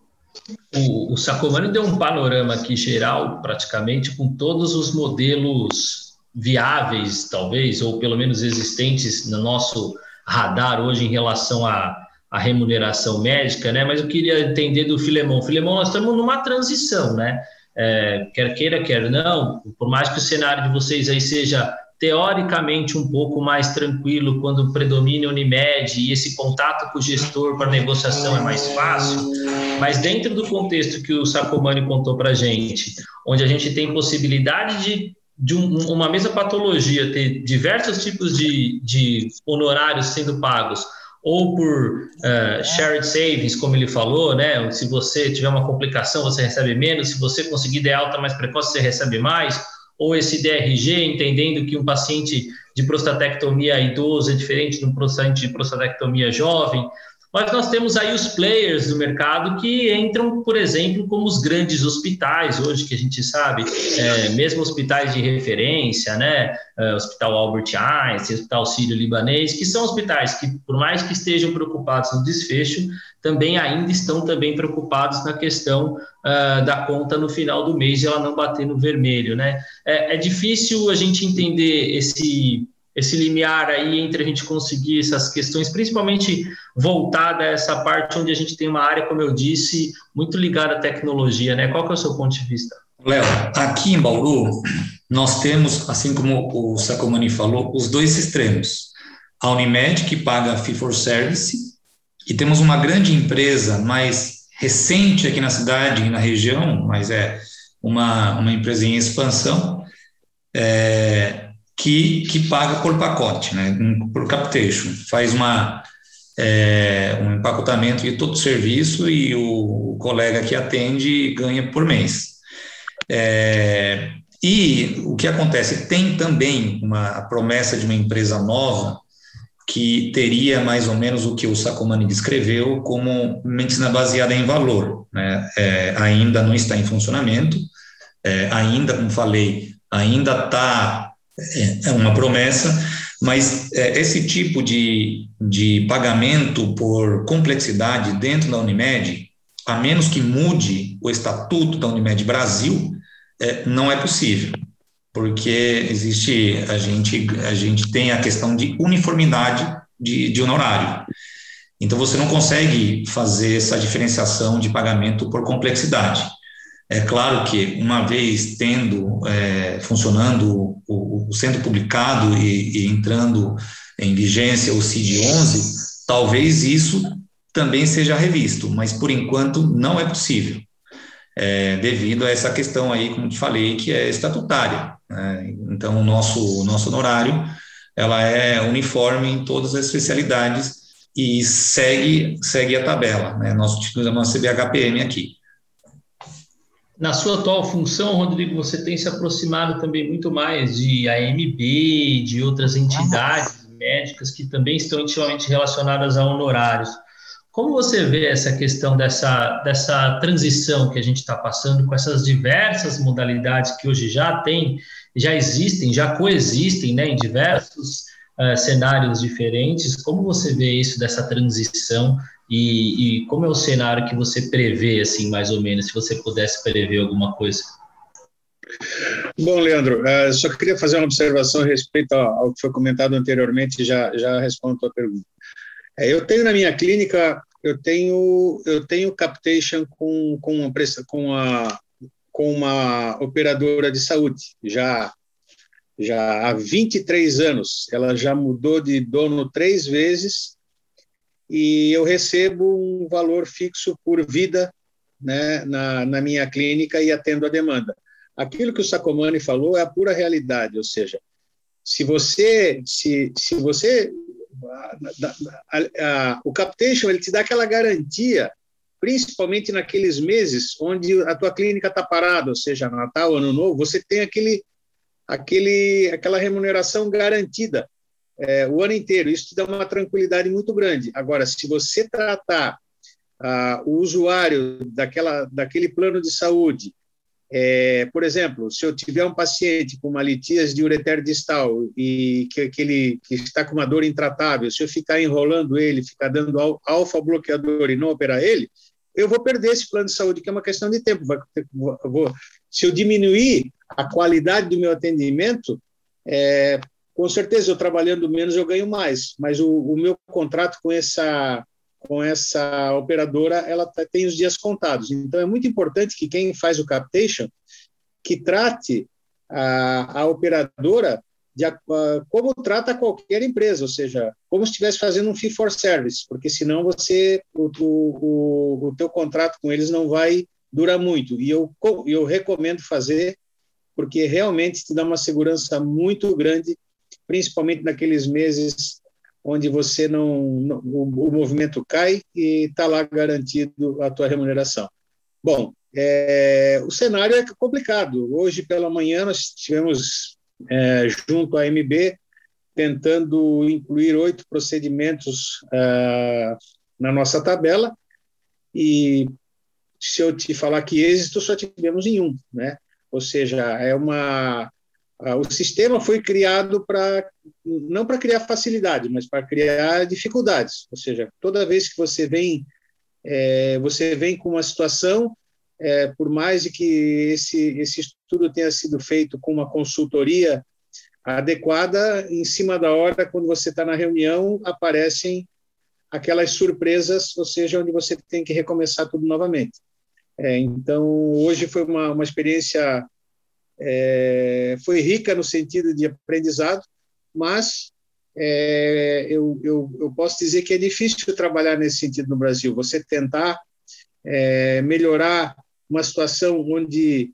O, o Sacomani deu um panorama aqui geral, praticamente, com todos os modelos viáveis, talvez, ou pelo menos existentes no nosso radar hoje em relação a a remuneração médica, né? Mas eu queria entender do Filemão. Filemão, nós estamos numa transição, né? É, quer queira, quer não, por mais que o cenário de vocês aí seja teoricamente um pouco mais tranquilo quando predomina Unimed e esse contato com o gestor para negociação é mais fácil, mas dentro do contexto que o Sacomani contou para a gente, onde a gente tem possibilidade de, de um, uma mesma patologia ter diversos tipos de, de honorários sendo pagos, ou por uh, shared savings, como ele falou, né? Se você tiver uma complicação, você recebe menos, se você conseguir dar alta mais precoce, você recebe mais, ou esse DRG, entendendo que um paciente de prostatectomia idoso é diferente de um paciente de prostatectomia jovem. Mas nós temos aí os players do mercado que entram, por exemplo, como os grandes hospitais, hoje que a gente sabe, é, mesmo hospitais de referência, né? É, Hospital Albert Einstein, Hospital Sírio-Libanês, que são hospitais que, por mais que estejam preocupados no desfecho, também ainda estão também preocupados na questão uh, da conta no final do mês e ela não bater no vermelho, né? É, é difícil a gente entender esse esse limiar aí entre a gente conseguir essas questões, principalmente voltada a essa parte onde a gente tem uma área, como eu disse, muito ligada à tecnologia, né? Qual que é o seu ponto de vista? Léo, aqui em Bauru, nós temos, assim como o Sacomani falou, os dois extremos. A Unimed, que paga fee for service, e temos uma grande empresa mais recente aqui na cidade e na região, mas é uma, uma empresa em expansão, é, que, que paga por pacote, né, por capitation, faz uma, é, um empacotamento de todo o serviço e o, o colega que atende ganha por mês. É, e o que acontece? Tem também uma promessa de uma empresa nova que teria mais ou menos o que o Sacomani descreveu como medicina baseada em valor. Né? É, ainda não está em funcionamento, é, ainda, como falei, ainda está é, uma promessa, mas é, esse tipo de, de pagamento por complexidade dentro da Unimed, a menos que mude o estatuto da Unimed Brasil, é, não é possível. porque existe, a gente, a gente tem a questão de uniformidade de, de honorário. Então, você não consegue fazer essa diferenciação de pagamento por complexidade. É claro que, uma vez tendo, é, funcionando, o, o, sendo publicado e, e, entrando em vigência o CID-11, talvez isso também seja revisto, mas, por enquanto, não é possível, é, devido a essa questão aí, como te falei, que é estatutária. Né? Então, o nosso, o nosso honorário, ela é uniforme em todas as especialidades, e segue, segue a tabela. Né? Nós utilizamos a CBHPM aqui. Na sua atual função, Rodrigo, você tem se aproximado também muito mais de AMB, de outras entidades médicas que também estão intimamente relacionadas a honorários. Como você vê essa questão dessa, dessa transição que a gente está passando com essas diversas modalidades que hoje já tem, já existem, já coexistem né, em diversos uh, cenários diferentes. Como você vê isso dessa transição e, e, como é o cenário que você prevê, assim, mais ou menos, se você pudesse prever alguma coisa? Bom, Leandro, uh, só queria fazer uma observação a respeito ao, que foi comentado anteriormente e já, já respondo a tua pergunta. É, eu tenho na minha clínica, eu tenho, eu tenho captation com, com, uma, com, a, com uma operadora de saúde, já já há 23 anos. Ela já mudou de dono três vezes e eu recebo um valor fixo por vida né, na, na minha clínica e atendo a demanda. Aquilo que o Sacomani falou é a pura realidade, ou seja, se você se, se você a, a, a, o captation ele te dá aquela garantia principalmente naqueles meses onde a tua clínica está parada, ou seja, Natal, Ano Novo, você tem aquele aquele, aquela remuneração garantida é, o ano inteiro. Isso te dá uma tranquilidade muito grande. Agora, se você tratar ah, o usuário daquela, daquele plano de saúde, é, por exemplo, se eu tiver um paciente com uma litíase de ureter distal e que, que ele que está com uma dor intratável, se eu ficar enrolando ele, ficar dando alfa bloqueador e não operar ele, eu vou perder esse plano de saúde, que é uma questão de tempo. Vou, se eu diminuir a qualidade do meu atendimento, é, com certeza eu trabalhando menos eu ganho mais, mas o, o meu contrato com essa com essa operadora ela tá, tem os dias contados. Então é muito importante que quem faz o captation que trate a, a operadora de, como trata qualquer empresa, ou seja, como se estivesse fazendo um fee for service, porque senão você o, o, o teu contrato com eles não vai durar muito. E eu, eu recomendo fazer porque realmente te dá uma segurança muito grande, principalmente naqueles meses onde você não, não o, o, movimento cai e está lá garantido a tua remuneração. Bom, é, o cenário é complicado. Hoje pela manhã nós tivemos é, junto à MB, tentando incluir oito procedimentos é, na nossa tabela, e se eu te falar que êxito, só tivemos em um, né? Ou seja, é uma o sistema foi criado para não para criar facilidade, mas para criar dificuldades. Ou seja, toda vez que você vem é, você vem com uma situação é, por mais que esse, esse estudo tenha sido feito com uma consultoria adequada, em cima da hora, quando você está na reunião, aparecem aquelas surpresas, ou seja, onde você tem que recomeçar tudo novamente. É, então, hoje foi uma, uma experiência, é, foi rica no sentido de aprendizado, mas é, eu, eu, eu, posso dizer que é difícil trabalhar nesse sentido no Brasil. Você tentar é, melhorar uma situação onde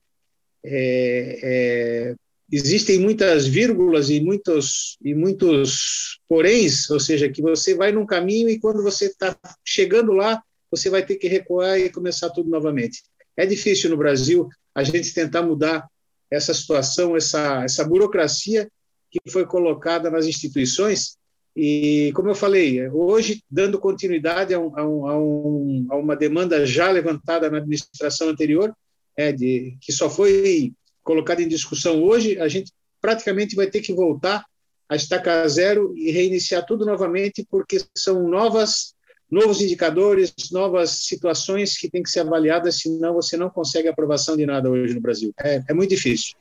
é, é, existem muitas vírgulas e muitos e muitos poréns, ou seja, que você vai num caminho e quando você está chegando lá, você vai ter que recuar e começar tudo novamente. É difícil no Brasil a gente tentar mudar essa situação, essa essa burocracia que foi colocada nas instituições. E, como eu falei, hoje, dando continuidade a, um, a, um, a uma demanda já levantada na administração anterior, é, de, que só foi colocada em discussão hoje, a gente praticamente vai ter que voltar a estacar zero e reiniciar tudo novamente, porque são novas novos indicadores, novas situações que têm que ser avaliadas, senão você não consegue aprovação de nada hoje no Brasil. É, é muito difícil.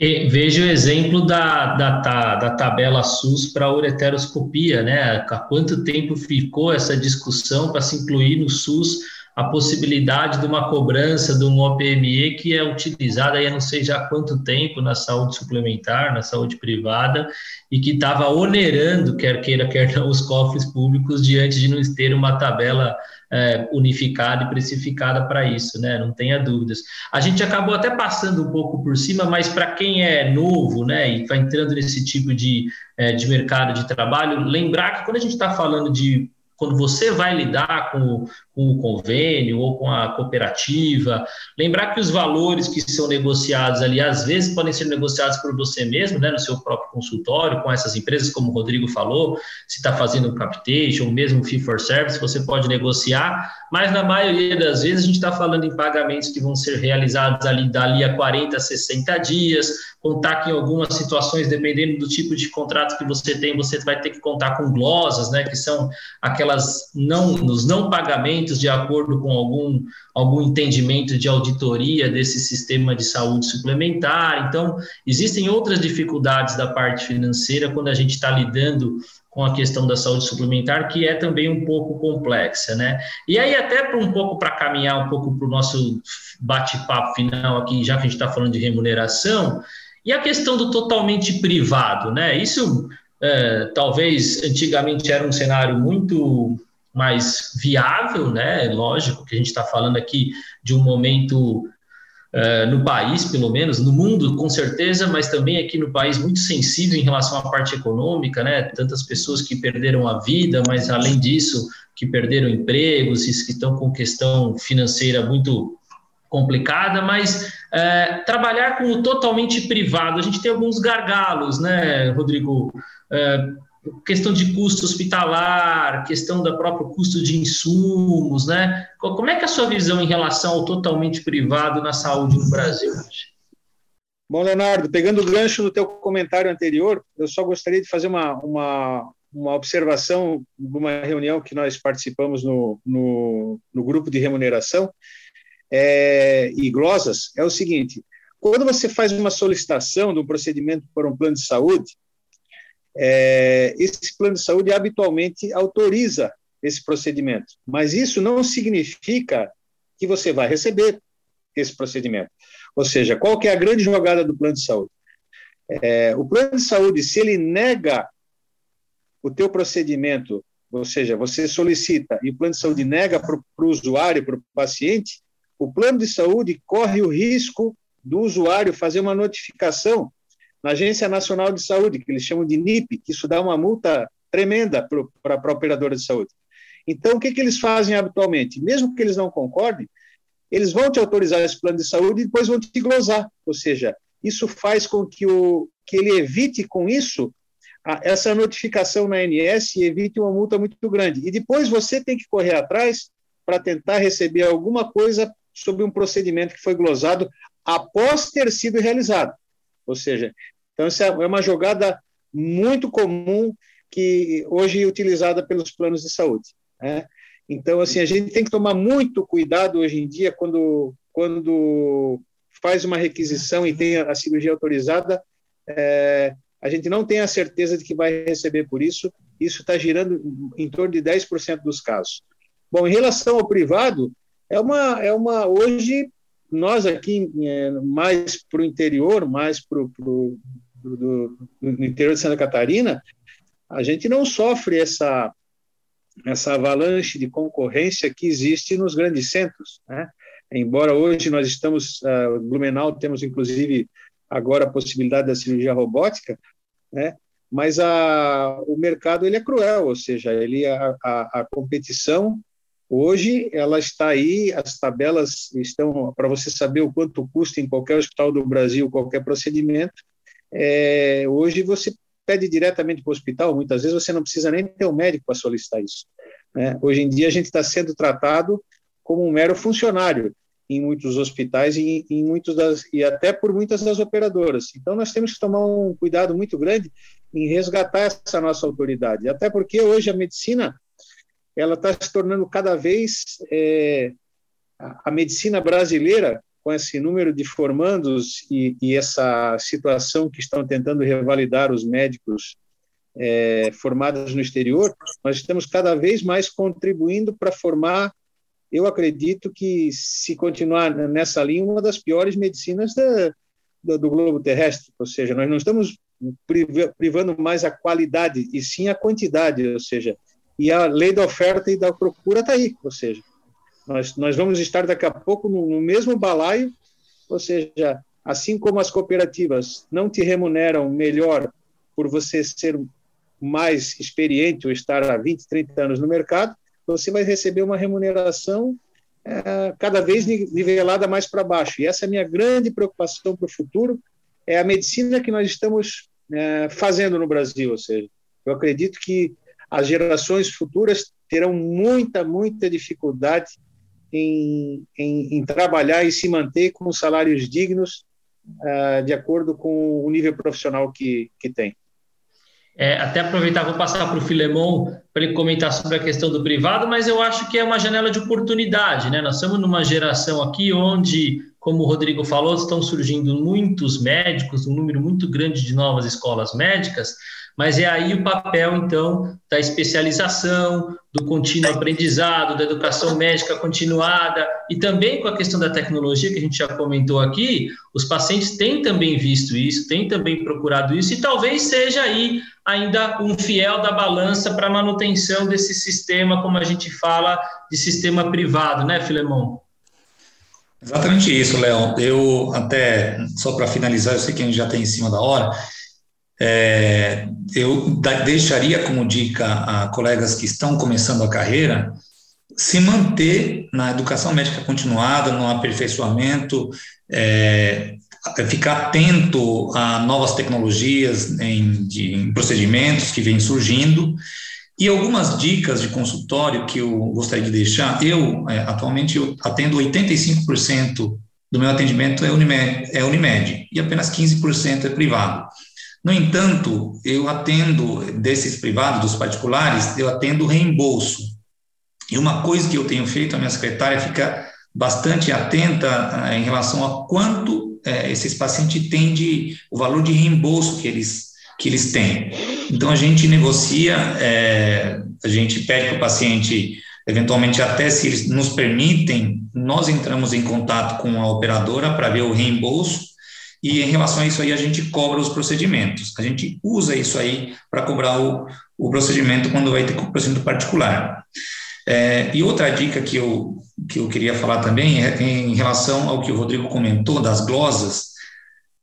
E veja o exemplo da, da, da tabela SUS para a ureteroscopia, né? Há quanto tempo ficou essa discussão para se incluir no SUS a possibilidade de uma cobrança de um OPME que é utilizada aí há não sei já quanto tempo na saúde suplementar, na saúde privada, e que estava onerando, quer queira, quer não, os cofres públicos diante de não ter uma tabela é, unificada e precificada para isso, né? Não tenha dúvidas. A gente acabou até passando um pouco por cima, mas para quem é novo, né, e está entrando nesse tipo de, é, de mercado de trabalho, lembrar que quando a gente está falando de quando você vai lidar com, com o convênio ou com a cooperativa, lembrar que os valores que são negociados ali, às vezes podem ser negociados por você mesmo, né, no seu próprio consultório, com essas empresas, como o Rodrigo falou, se está fazendo um capitation, mesmo fee for service, você pode negociar, mas na maioria das vezes a gente está falando em pagamentos que vão ser realizados ali dali a 40, 60 dias, contar que em algumas situações, dependendo do tipo de contrato que você tem, você vai ter que contar com glosas, né, que são aquelas não, nos não pagamentos de acordo com algum, algum entendimento de auditoria desse sistema de saúde suplementar. Então, existem outras dificuldades da parte financeira quando a gente está lidando com a questão da saúde suplementar, que é também um pouco complexa, né? E aí, até para um pouco para caminhar um pouco para o nosso bate-papo final aqui, já que a gente está falando de remuneração, e a questão do totalmente privado, né? Isso é, talvez antigamente era um cenário muito mais viável, né? Lógico que a gente está falando aqui de um momento uh, no país, pelo menos, no mundo, com certeza, mas também aqui no país muito sensível em relação à parte econômica, né? Tantas pessoas que perderam a vida, mas além disso, que perderam empregos, que estão com questão financeira muito complicada, mas é, trabalhar com o totalmente privado, a gente tem alguns gargalos, né, Rodrigo? É, questão de custo hospitalar, questão do próprio custo de insumos, né? Como é que é a sua visão em relação ao totalmente privado na saúde no Brasil? Bom, Leonardo, pegando o gancho do teu comentário anterior, eu só gostaria de fazer uma, uma, uma observação de uma reunião que nós participamos no, no, no grupo de remuneração é, e glosas, é o seguinte, quando você faz uma solicitação de um procedimento por um plano de saúde, é, esse plano de saúde habitualmente autoriza esse procedimento, mas isso não significa que você vai receber esse procedimento. Ou seja, qual que é a grande jogada do plano de saúde? É, o plano de saúde, se ele nega o teu procedimento, ou seja, você solicita e o plano de saúde nega para o usuário, para o paciente, o plano de saúde corre o risco do usuário fazer uma notificação na Agência Nacional de Saúde, que eles chamam de NIP, que isso dá uma multa tremenda para a operadora de saúde. Então, o que, que eles fazem habitualmente? Mesmo que eles não concordem, eles vão te autorizar esse plano de saúde e depois vão te glosar. Ou seja, isso faz com que, o, que ele evite com isso a, essa notificação na ANS e evite uma multa muito grande. E depois você tem que correr atrás para tentar receber alguma coisa sobre um procedimento que foi glosado após ter sido realizado. Ou seja, então, essa é uma jogada muito comum que hoje é utilizada pelos planos de saúde. Né? Então, assim, a gente tem que tomar muito cuidado hoje em dia quando, quando faz uma requisição e tem a cirurgia autorizada, é, a gente não tem a certeza de que vai receber por isso. Isso está girando em torno de 10% dos casos. Bom, em relação ao privado, é uma, é uma hoje nós aqui é, mais para o interior, mais para o interior de Santa Catarina, a gente não sofre essa essa avalanche de concorrência que existe nos grandes centros, né? Embora hoje nós estamos, uh, Blumenau temos inclusive agora a possibilidade da cirurgia robótica, né? Mas a, o mercado ele é cruel, ou seja, ele a, a, a competição Hoje ela está aí, as tabelas estão para você saber o quanto custa em qualquer hospital do Brasil qualquer procedimento. É, hoje você pede diretamente para o hospital, muitas vezes você não precisa nem ter um médico para solicitar isso. Né? Hoje em dia a gente está sendo tratado como um mero funcionário em muitos hospitais e, em muitos das, e até por muitas das operadoras. Então nós temos que tomar um cuidado muito grande em resgatar essa nossa autoridade, até porque hoje a medicina ela está se tornando cada vez é, a, a, medicina brasileira com esse número de formandos e, e, essa situação que estão tentando revalidar os médicos é, formados no exterior, nós estamos cada vez mais contribuindo para formar, eu acredito que, se continuar nessa linha, uma das piores medicinas da, do, do globo terrestre. Ou seja, nós não estamos privando mais a qualidade, e sim a quantidade, ou seja, e a lei da oferta e da procura está aí, ou seja, nós, nós vamos estar daqui a pouco no, no mesmo balaio, ou seja, assim como as cooperativas não te remuneram melhor por você ser mais experiente ou estar há 20, 30 anos no mercado, você vai receber uma remuneração é, cada vez nivelada mais para baixo. E essa é a minha grande preocupação para o futuro, é a medicina que nós estamos é, fazendo no Brasil. Ou seja, eu acredito que as gerações futuras terão muita, muita dificuldade em, em, em trabalhar e se manter com salários dignos uh, de acordo com o nível profissional que, que tem. É, até aproveitar, vou passar para o Filemon para ele comentar sobre a questão do privado, mas eu acho que é uma janela de oportunidade, né? Nós estamos numa geração aqui onde, como o Rodrigo falou, estão surgindo muitos médicos, um número muito grande de novas escolas médicas, mas é aí o papel, então, da especialização, do contínuo aprendizado, da educação médica continuada e também com a questão da tecnologia que a gente já comentou aqui, os pacientes têm também visto isso, têm também procurado isso e talvez seja aí ainda um fiel da balança para a manutenção desse sistema, como a gente fala, de sistema privado, né, Filemon? Exatamente isso, Léo. Eu até, só para finalizar, eu sei que a gente já está em cima da hora, é, eu deixaria como dica a colegas que estão começando a carreira se manter na educação médica continuada, no aperfeiçoamento, é, ficar atento a novas tecnologias em, de, em procedimentos que vêm surgindo e algumas dicas de consultório que eu gostaria de deixar. Eu, é, atualmente, eu atendo 85% do meu atendimento é Unimed, é Unimed e apenas 15% é privado. No entanto, eu atendo desses privados, dos particulares, eu atendo reembolso. E uma coisa que eu tenho feito, a minha secretária fica bastante atenta eh, em relação a quanto eh, esses pacientes têm de, o valor de reembolso que eles, que eles têm. Então, a gente negocia, é, a gente pede para o paciente, eventualmente, até se eles nos permitem, nós entramos em contato com a operadora para ver o reembolso e em relação a isso aí a gente cobra os procedimentos. A gente usa isso aí para cobrar o, o procedimento quando vai ter procedimento particular. É, e outra dica que eu, que eu queria falar também é em relação ao que o Rodrigo comentou das glosas,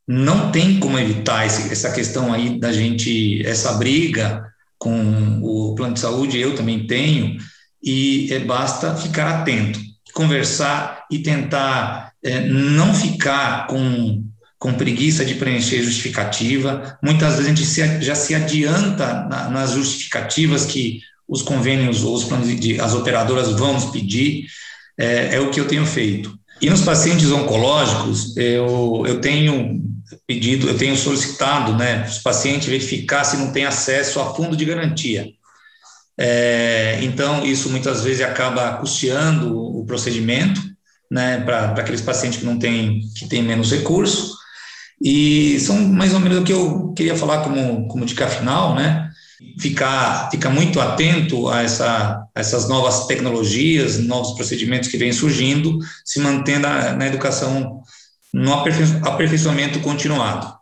não tem como evitar esse, essa questão aí da gente, essa briga com o plano de saúde, eu também tenho, e é, basta ficar atento, conversar e tentar é, não ficar com com preguiça de preencher justificativa. Muitas vezes a gente se, já se adianta na, nas justificativas que os convênios ou os planos de, as operadoras vão nos pedir. É, é, o que eu tenho feito. E nos pacientes oncológicos, eu, eu tenho pedido, eu tenho solicitado, né, os pacientes verificar se não tem acesso a fundo de garantia. É, então, isso muitas vezes acaba custeando o procedimento, né, para aqueles pacientes que não têm, que têm menos recurso. E são mais ou menos o que eu queria falar como, como dica final, né? Ficar, ficar muito atento a, essa, a essas novas tecnologias, novos procedimentos que vêm surgindo, se mantendo na, na educação no aperfeiçoamento continuado.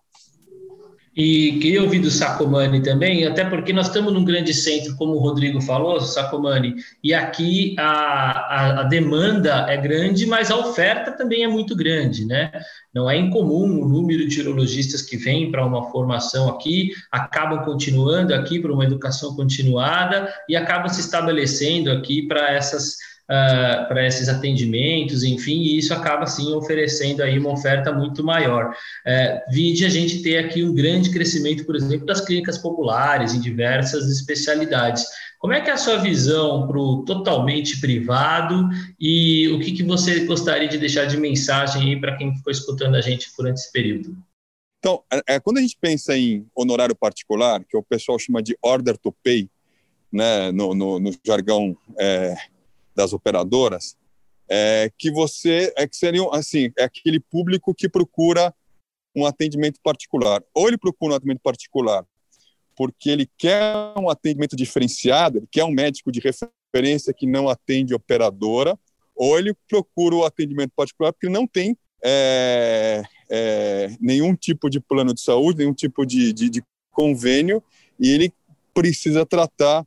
E queria ouvir do Sacomani também, até porque nós estamos num grande centro, como o Rodrigo falou, Sacomani, e aqui a, a, a, demanda é grande, mas a oferta também é muito grande, né? Não é incomum o número de urologistas que vêm para uma formação aqui, acabam continuando aqui para uma educação continuada e acabam se estabelecendo aqui para essas uh, para esses atendimentos, enfim, e isso acaba sim oferecendo aí uma oferta muito maior. Uh, vide a gente ter aqui um grande crescimento, por exemplo, das clínicas populares em diversas especialidades. Como é que é a sua visão para o totalmente privado e o que, que você gostaria de deixar de mensagem aí para quem ficou escutando a gente durante esse período? Então, é, é, quando a gente pensa em honorário particular, que o pessoal chama de order to pay, né, no, no, no jargão é, das operadoras, é que você é que seria assim é aquele público que procura um atendimento particular. Ou ele procura um atendimento particular porque ele quer um atendimento diferenciado ele quer um médico de referência que não atende operadora ou ele procura o atendimento particular porque não tem é, é, nenhum tipo de plano de saúde nenhum tipo de, de, de convênio e ele precisa tratar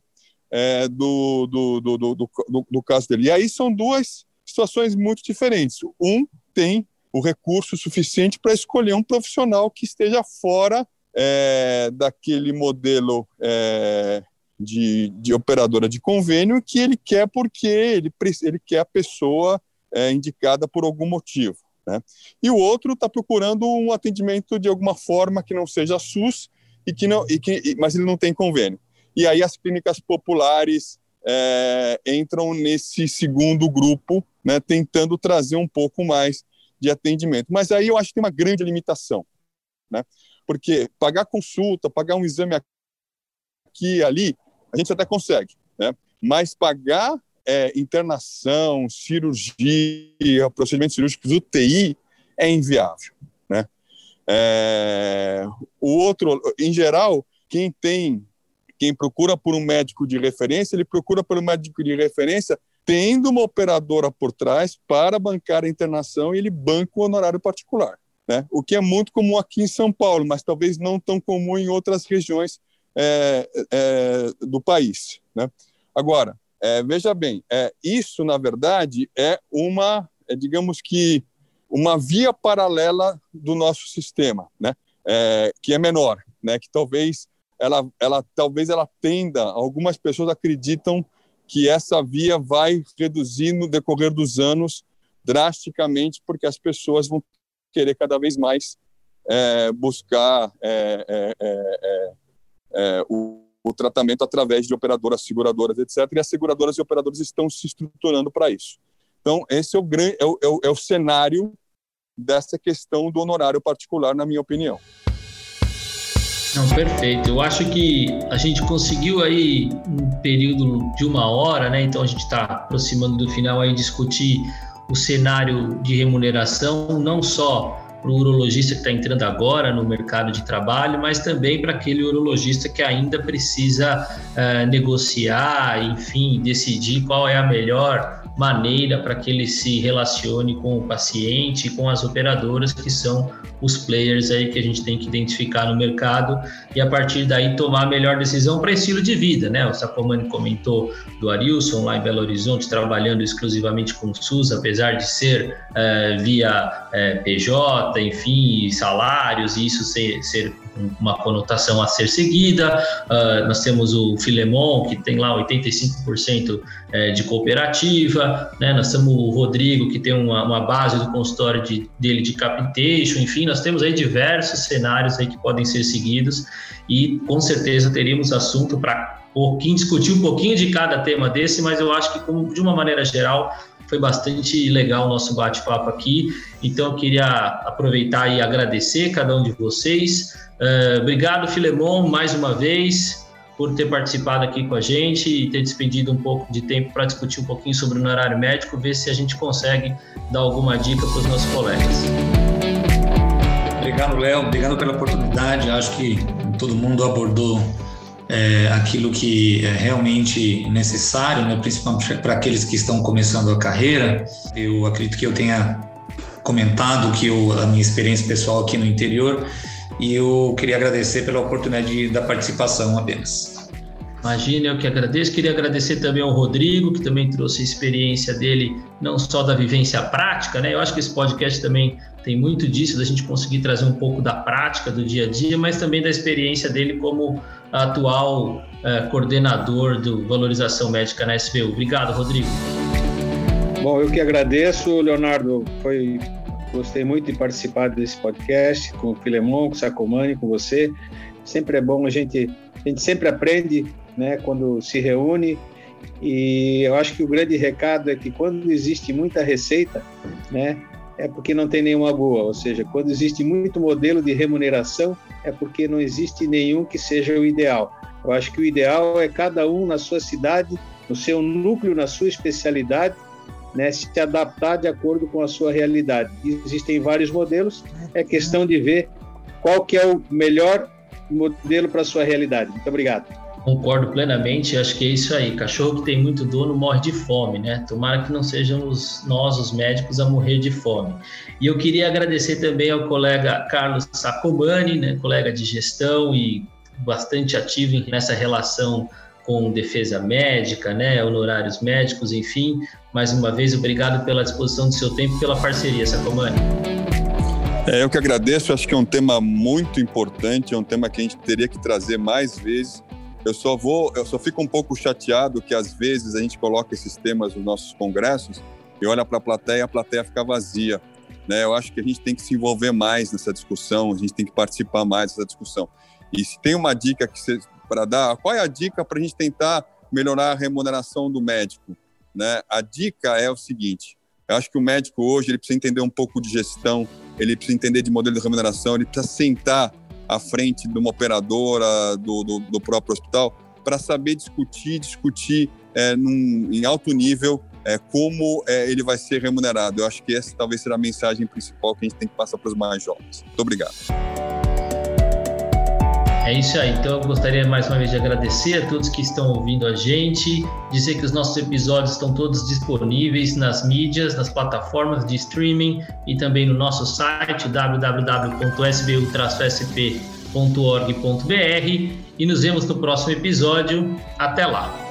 é, do, do, do, do, do, caso dele. E aí são duas situações muito diferentes. Um tem o recurso suficiente para escolher um profissional que esteja fora é, daquele modelo é, de, de, operadora de convênio que ele quer porque ele, ele quer a pessoa é, indicada por algum motivo. Né? E o outro está procurando um atendimento de alguma forma que não seja SUS e que não, e que, mas ele não tem convênio. E aí as clínicas populares é, entram nesse segundo grupo, né, tentando trazer um pouco mais de atendimento. Mas aí eu acho que tem uma grande limitação, né? Porque pagar consulta, pagar um exame aqui e ali, a gente até consegue, né? Mas pagar é, internação, cirurgia, procedimentos cirúrgicos, UTI, é inviável, né? É, o outro, em geral, quem tem quem procura por um médico de referência, ele procura pelo médico de referência tendo uma operadora por trás para bancar a internação e ele banca o honorário particular. Né? O que é muito comum aqui em São Paulo, mas talvez não tão comum em outras regiões é, é, do país. Né? Agora, é, veja bem, é, isso, na verdade, é uma, é, digamos que, uma via paralela do nosso sistema, né? É, que é menor, né? que talvez ela, ela talvez ela tenda, algumas pessoas acreditam que essa via vai reduzir no decorrer dos anos drasticamente, porque as pessoas vão querer cada vez mais é, buscar é, é, é, é, é o, o, tratamento através de operadoras, seguradoras, etc. E as seguradoras e operadores estão se estruturando para isso. Então, esse é o, grande, é o, é o cenário dessa questão do honorário particular, na minha opinião. Não, perfeito. Eu acho que a gente conseguiu aí um período de uma hora, né? Então a gente está aproximando do final aí discutir o cenário de remuneração, não só para o urologista que está entrando agora no mercado de trabalho, mas também para aquele urologista que ainda precisa uh, negociar, enfim, decidir qual é a melhor maneira para que ele se relacione com o paciente e com as operadoras que são os players aí que a gente tem que identificar no mercado e a partir daí tomar a melhor decisão para estilo de vida, né? O Sacomani comentou do Arilson lá em Belo Horizonte trabalhando exclusivamente com o SUS, apesar de ser é, via é, PJ, enfim, salários e isso ser, ser uma conotação a ser seguida. Uh, nós temos o Filemon, que tem lá 85% é, de cooperativa, né? nós temos o Rodrigo, que tem uma, uma base do consultório de, dele de capitation, enfim, nós temos aí diversos cenários aí que podem ser seguidos e com certeza teríamos assunto para pouquinho discutir um pouquinho de cada tema desse, mas eu acho que como, de uma maneira geral foi bastante legal o nosso bate-papo aqui. Então eu queria aproveitar e agradecer cada um de vocês. Uh, obrigado, Filemon, mais uma vez, por ter participado aqui com a gente e ter despendido um pouco de tempo para discutir um pouquinho sobre o horário médico, ver se a gente consegue dar alguma dica para os nossos colegas. Obrigado, Léo. Obrigado pela oportunidade. Acho que todo mundo abordou é, aquilo que é realmente necessário, né, principalmente para aqueles que estão começando a carreira. Eu acredito que eu tenha comentado que eu, a minha experiência pessoal aqui no interior e eu queria agradecer pela oportunidade da participação apenas. Imagina, eu que agradeço. Queria agradecer também ao Rodrigo, que também trouxe a experiência dele, não só da vivência prática, né? Eu acho que esse podcast também tem muito disso, da gente conseguir trazer um pouco da prática do dia a dia, mas também da experiência dele como atual eh, coordenador do Valorização Médica na SVU. Obrigado, Rodrigo. Bom, eu que agradeço, Leonardo. Foi gostei muito de participar desse podcast com o Filemon, com o Sacomani, com você. Sempre é bom a gente a gente sempre aprende, né, quando se reúne. E eu acho que o grande recado é que quando existe muita receita, né, é porque não tem nenhuma boa. Ou seja, quando existe muito modelo de remuneração, é porque não existe nenhum que seja o ideal. Eu acho que o ideal é cada um na sua cidade, no seu núcleo, na sua especialidade, né, se adaptar de acordo com a sua realidade. Existem vários modelos, é questão de ver qual que é o melhor modelo para a sua realidade. Muito obrigado. Concordo plenamente, acho que é isso aí. Cachorro que tem muito dono morre de fome, né? Tomara que não sejamos nós, os médicos, a morrer de fome. E eu queria agradecer também ao colega Carlos Sacomani, né? colega de gestão e bastante ativo nessa relação com defesa médica, né? Honorários médicos, enfim. Mais uma vez, obrigado pela disposição do seu tempo e pela parceria, Sacomani. É, eu que agradeço, acho que é um tema muito importante, é um tema que a gente teria que trazer mais vezes eu só vou, eu só fico um pouco chateado que às vezes a gente coloca esses temas nos nossos congressos e olha para a plateia a plateia fica vazia. Né? Eu acho que a gente tem que se envolver mais nessa discussão, a gente tem que participar mais dessa discussão. E se tem uma dica que para dar, qual é a dica para a gente tentar melhorar a remuneração do médico? Né? A dica é o seguinte: eu acho que o médico hoje ele precisa entender um pouco de gestão, ele precisa entender de modelo de remuneração, ele precisa sentar à frente de uma operadora do, do, do próprio hospital para saber discutir, discutir é, num, em alto nível é, como é, ele vai ser remunerado. Eu acho que essa talvez seja a mensagem principal que a gente tem que passar para os mais jovens. Muito obrigado. É isso aí. Então eu gostaria mais uma vez de agradecer a todos que estão ouvindo a gente, dizer que os nossos episódios estão todos disponíveis nas mídias, nas plataformas de streaming e também no nosso site www.sbu-sp.org.br e nos vemos no próximo episódio. Até lá.